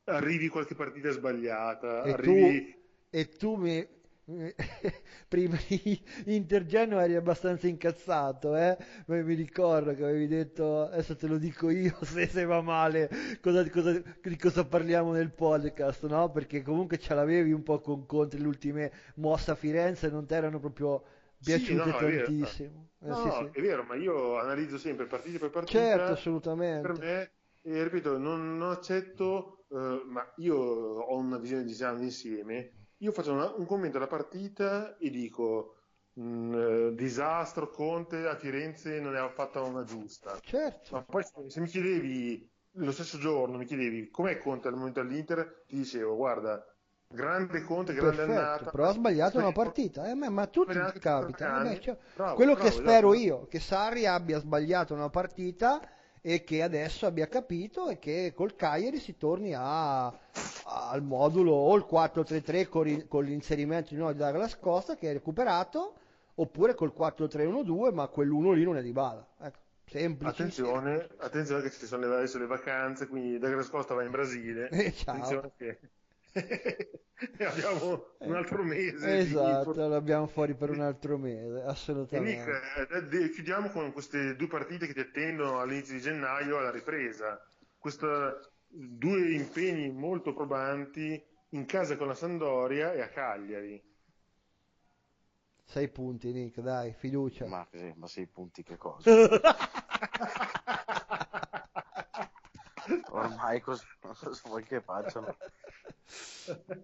arrivi qualche partita sbagliata, E arrivi... tu, e tu mi- prima di Intergeno eri abbastanza incazzato, eh? Ma mi ricordo che avevi detto, adesso te lo dico io se, se va male, cosa, cosa- di cosa parliamo nel podcast, no? Perché comunque ce l'avevi un po' con Conte le ultime mosse a Firenze, non ti erano proprio Sì, piaciute no, è vero. tantissimo. Eh, No, sì, sì. è vero, ma io analizzo sempre partita per partita. Certo, assolutamente. Per me, e ripeto, non, non accetto, eh, ma io ho una visione di esame insieme. Io faccio una- un commento alla partita e dico: mh, eh, disastro, Conte a Firenze non ne ha fatta una giusta. Certo. Ma poi se, mi chiedevi lo stesso giorno, mi chiedevi com'è Conte al momento all'Inter, ti dicevo: guarda, grande Conte, grande Perfetto, annata. però ha sbagliato una partita, eh, ma, ma a tutti capita. 30 eh, beh, cioè, Bravo, quello che bravo, spero esatto. io, che Sarri abbia sbagliato una partita e che adesso abbia capito e che col Cagliari si torni a- al modulo o il 4-3-3 con, con l'inserimento di nuovo di Douglas Costa che è recuperato oppure col 4-3-1-2 ma quell'uno lì non è di bala. Ecco, semplice. Attenzione, attenzione che ci sono le, adesso le vacanze, quindi Douglas Costa va in Brasile. Eh, ciao. Attenzione che abbiamo un altro mese. di- Esatto, l'abbiamo fuori per un altro mese, E Nick, assolutamente. eh, chiudiamo con queste due partite che ti attendono all'inizio di gennaio alla ripresa. Questi due impegni molto probanti in casa con la Sandoria e a Cagliari. Sei punti, Nick, dai, fiducia. Ma, sì, ma sei punti che cosa? Ormai cosa, cosa vuoi che facciano?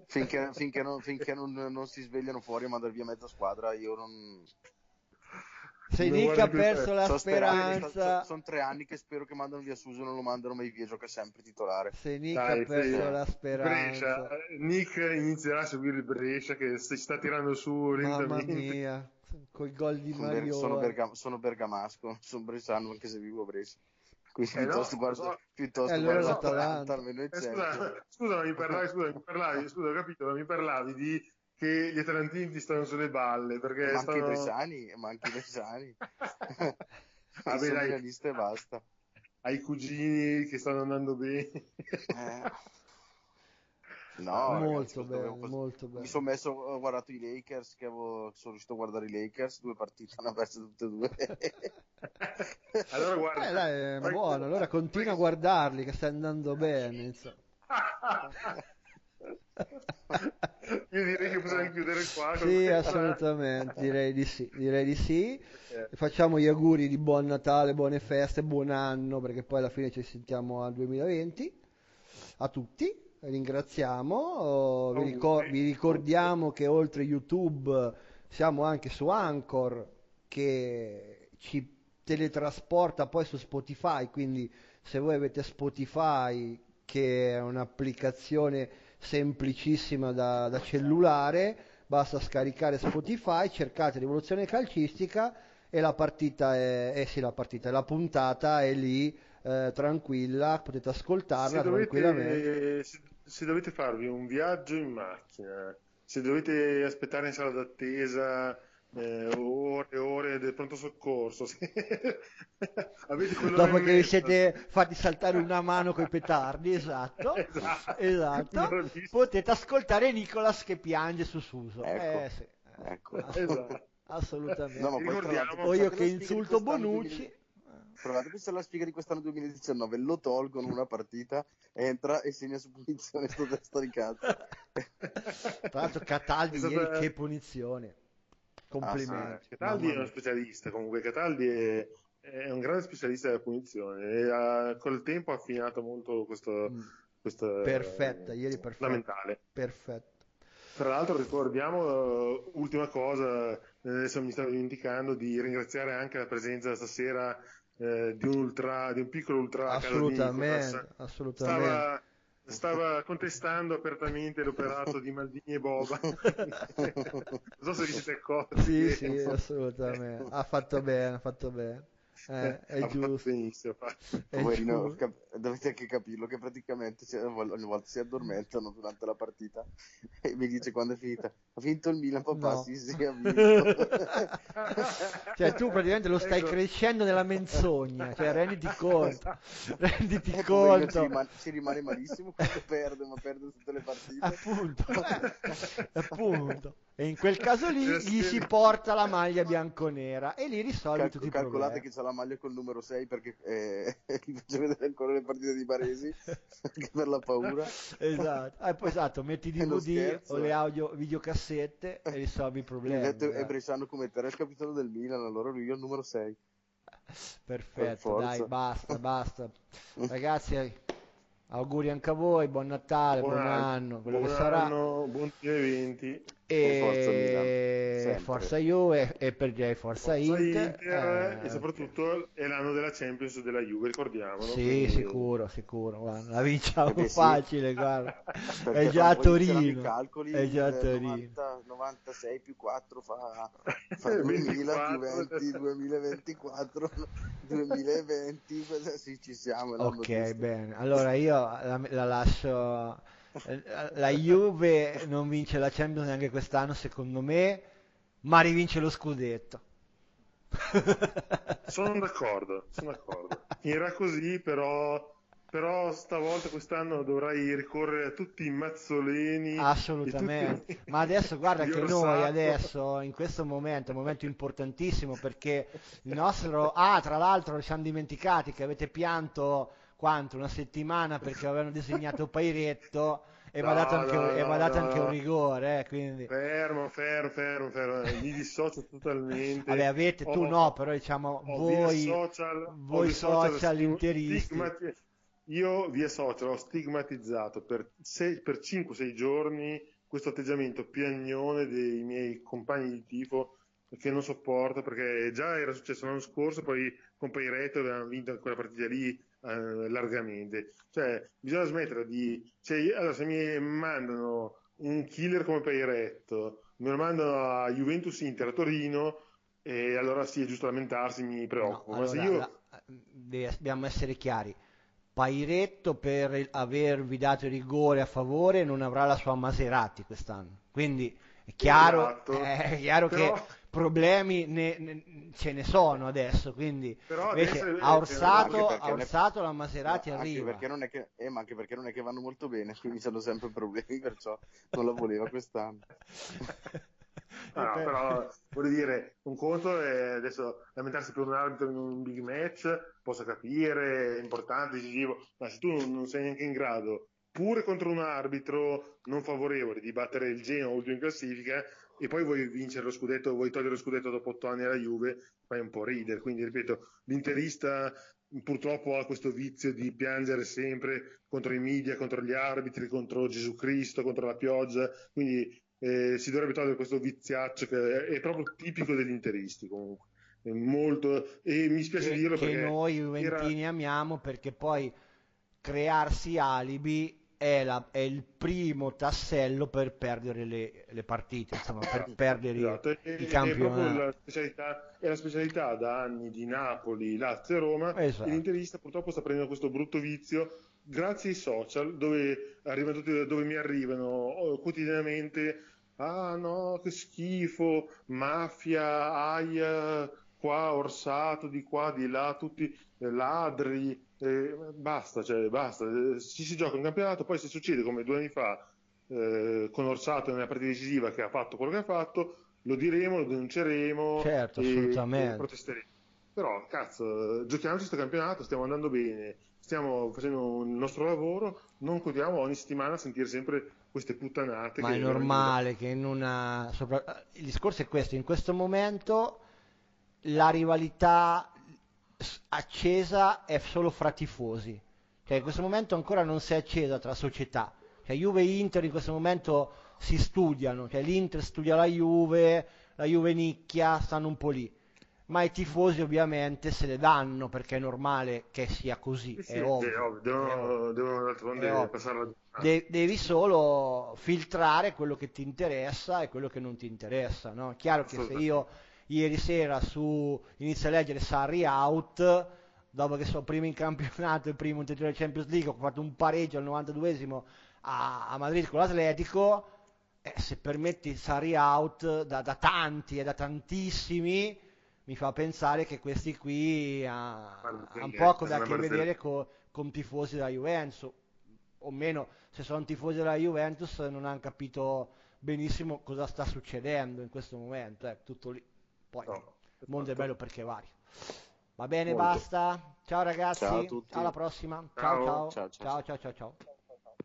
Finché, finché non, finché non- non si svegliano fuori a mandare via mezza squadra, io non... Se Nick ha perso la sperando- speranza, Sono tre anni che spero che mandano via Suso, non lo mandano mai via, gioca sempre titolare. se Nick Dai, ha perso la Brescia. speranza, Eh, Nick inizierà a seguire il Brescia che si sta tirando su mamma lentamente. mia, col gol di Mario. sono berga- sono bergamasco, sono bresciano anche se vivo a Brescia. Quindi Eh no, piuttosto guardo, so- piuttosto Eh, allora guardo l'Atalanta. l'Atalanta, Eh, scusa, scusa, mi parlavi, scusa, mi parlavi, scusa, ho capito, ma mi parlavi di che gli atalantini ti stanno sulle balle perché ma anche i stanno... bresciani, ma anche i bresciani. Vabbè, sono dai. e basta. Hai cugini che stanno andando bene. Eh. No, ragazzi, molto dovevo- bene, cosa- molto bene. Mi sono messo, ho guardato i Lakers, che avevo, sono riuscito a guardare i Lakers, due partite, ne ho perse tutte e due. allora guarda, Eh, dai, è buono, allora continua a guardarli che sta andando bene, insomma. Io direi che possiamo chiudere qua. Sì, assolutamente, direi di sì, direi di sì. Eh, Facciamo gli auguri di buon Natale, buone feste, buon anno, perché poi alla fine ci sentiamo al 2020. A tutti, ringraziamo. Oh, Vi, ricor- vi ricordiamo che oltre YouTube siamo anche su Anchor, che ci teletrasporta poi su Spotify, quindi se voi avete Spotify, che è un'applicazione semplicissima da, da cellulare, basta scaricare Spotify, cercate Rivoluzione Calcistica e la partita è, eh sì, la partita, la puntata è lì eh, tranquilla, potete ascoltarla se, tranquillamente. dovete, se, se dovete farvi un viaggio in macchina, se dovete aspettare in sala d'attesa eh, ore e ore del pronto soccorso, se... avete Dopo che vi siete fatti saltare una mano coi petardi, esatto, Esatto. esatto, potete ascoltare Nicolas che piange su Suso. Ecco. Eh, sì, Ecco. Esatto. assolutamente. No, ma poi o io che insulto Bonucci. 2000 Provate a pensare alla spiga di quest'anno 2019, lo tolgono una partita, entra e segna su punizione sto testa di cazzo. Tra l'altro Cataldi È stata- ieri che punizione. Ah, Complimenti. Cataldi è uno specialista comunque, Cataldi è, è un grande specialista della punizione e ha, col tempo ha affinato molto questo, mm. questo perfetta, ieri perfetta. fondamentale. Perfetto. Tra l'altro ricordiamo, uh, ultima cosa, adesso mi stavo dimenticando di ringraziare anche la presenza stasera uh, di, un ultra, di un piccolo ultra assolutamente, assolutamente. Stava, stava contestando apertamente l'operato di Maldini e Boba. non so se vi siete accorti. Sì, sì, assolutamente. Ha fatto bene, ha fatto bene. Eh, è giusto. Benissimo, Poverino, cap- dovete anche capirlo che praticamente si, ogni volta si addormentano durante la partita e mi dice quando è finita ha vinto il Milan papà no. sì sì ha vinto. Cioè tu praticamente lo stai ecco. crescendo nella menzogna cioè renditi conto renditi ecco, conto. ci rimane, ci rimane malissimo quando perde ma perde tutte le partite. Appunto. Appunto. E in quel caso lì gli si porta la maglia bianconera e lì risolve Cal- tutti i problemi. calcolate che c'ha la maglia col numero 6 perché eh, gli faccio vedere ancora le partite di Baresi anche per la paura. Esatto. Ah, poi esatto metti DVD o le audio videocassette e risolvi i problemi detto, è Bresciano come te il capitano del Milan allora lui è il numero 6 perfetto dai basta basta. Ragazzi auguri anche a voi, buon Natale, buon, buon anno, quello buon che sarà. Anno, buon 2020 e, forza, forza Juve e per J forza, forza Inter, Inter eh, e soprattutto è l'anno della Champions della Juve ricordiamolo sì quindi... sicuro sicuro guarda, la vinciamo Perché facile sì. guarda è già a Torino calcoli, è già a Torino. 90, 96 più 4 fa, fa 2000 20, 2024 2020 sì ci siamo ok bene. Allora io la, la lascio la Juve non vince la Champions neanche quest'anno secondo me, ma rivince lo scudetto. sono d'accordo, sono d'accordo. Era così, però, però stavolta quest'anno dovrai ricorrere a tutti i mazzoleni. Assolutamente. Tutti... Ma adesso guarda che noi adesso, in questo momento, è un momento importantissimo perché il nostro... Ah, tra l'altro ci siamo dimenticati che avete pianto quanto? Una settimana perché avevano disegnato Pairetto e no, mi ha dato, anche, no, no, dato anche, un rigore. Eh, quindi... Fermo, fermo, fermo, fermo. mi dissocio totalmente. Vabbè, avete, tu no, però diciamo voi, social, voi social, social interisti. Stigmati... Io via social ho stigmatizzato per, per 5-6 giorni questo atteggiamento piagnone dei miei compagni di tifo che non sopporto perché già era successo l'anno scorso, poi con Pairetto avevano vinto quella partita lì eh, largamente. Cioè, bisogna smettere di... Cioè, allora, se mi mandano un killer come Pairetto, me lo mandano a Juventus Inter a Torino, e allora sì, è giusto lamentarsi, mi preoccupo. No, allora, io... la... dobbiamo essere chiari. Pairetto per avervi dato il rigore a favore non avrà la sua Maserati quest'anno. Quindi è chiaro, esatto. è chiaro Però... che problemi ne, ne, ce ne sono adesso, quindi Però invece a Orsato, a Orsato la Maserati no, arriva. Perché non è che, eh, ma anche perché non è che vanno molto bene, quindi hanno sempre problemi, perciò non la voleva quest'anno. No, no, però voglio dire, un conto è adesso lamentarsi per un arbitro in un big match, posso capire, è importante, decisivo, ma se tu non sei neanche in grado, pure contro un arbitro non favorevole, di battere il Genoa ultimo in classifica, e poi vuoi vincere lo scudetto, vuoi togliere lo scudetto dopo otto anni alla Juve, fai un po' ridere. Quindi, ripeto, l'interista purtroppo ha questo vizio di piangere sempre contro i media, contro gli arbitri, contro Gesù Cristo, contro la pioggia. Quindi eh, si dovrebbe togliere questo viziaccio che è proprio tipico degli interisti comunque. Molto, e mi spiace che, dirlo che perché noi Juventini era... amiamo perché poi crearsi alibi è, la, è, il primo tassello per perdere le, le partite, insomma, per perdere esatto. i campionati. È, la specialità, è la specialità da anni di Napoli, Lazio e Roma. Esatto. L'interista purtroppo sta prendendo questo brutto vizio grazie ai social dove, dove mi arrivano oh, quotidianamente ah no che schifo mafia aia qua orsato di qua di là tutti ladri eh, basta, cioè, basta, ci si gioca un campionato, poi se succede come due anni fa eh, con Orsato nella partita decisiva che ha fatto quello che ha fatto, lo diremo, lo denunceremo certo, e, e protesteremo. Però, cazzo, giochiamoci questo campionato, stiamo andando bene, stiamo facendo il nostro lavoro, non continuiamo ogni settimana a sentire sempre queste puttanate. Ma è normale che in una... Sopra... Il discorso è questo, in questo momento la rivalità accesa è solo fra tifosi. Cioè in questo momento ancora non si è accesa tra società. Cioè Juve e Inter in questo momento si studiano, cioè l'Inter studia la Juve, la Juve nicchia, stanno un po' lì. Ma i tifosi ovviamente se le danno perché è normale che sia così, Sì, sì, è ovvio. è ovvio, è devono, ovvio. devono d'altronde passare la. De- devi solo filtrare quello che ti interessa e quello che non ti interessa, no? Chiaro che se io ieri sera su inizio a leggere Sarri out, dopo che sono primo in campionato e primo in titolo di Champions League, ho fatto un pareggio al 92esimo a, a Madrid con l'Atletico, eh, se permetti Sarri out da, da tanti e da tantissimi, mi fa pensare che questi qui ha, Guarda, ha un sì, poco da che vedere co- con tifosi della Juventus, o meno se sono tifosi della Juventus non hanno capito benissimo cosa sta succedendo in questo momento, è tutto lì. Poi No, il mondo è esatto. bello perché vario. Va bene, Molto. basta. Ciao ragazzi, Ciao alla prossima. Ciao, Ciao, ciao, ciao, ciao, ciao. ciao.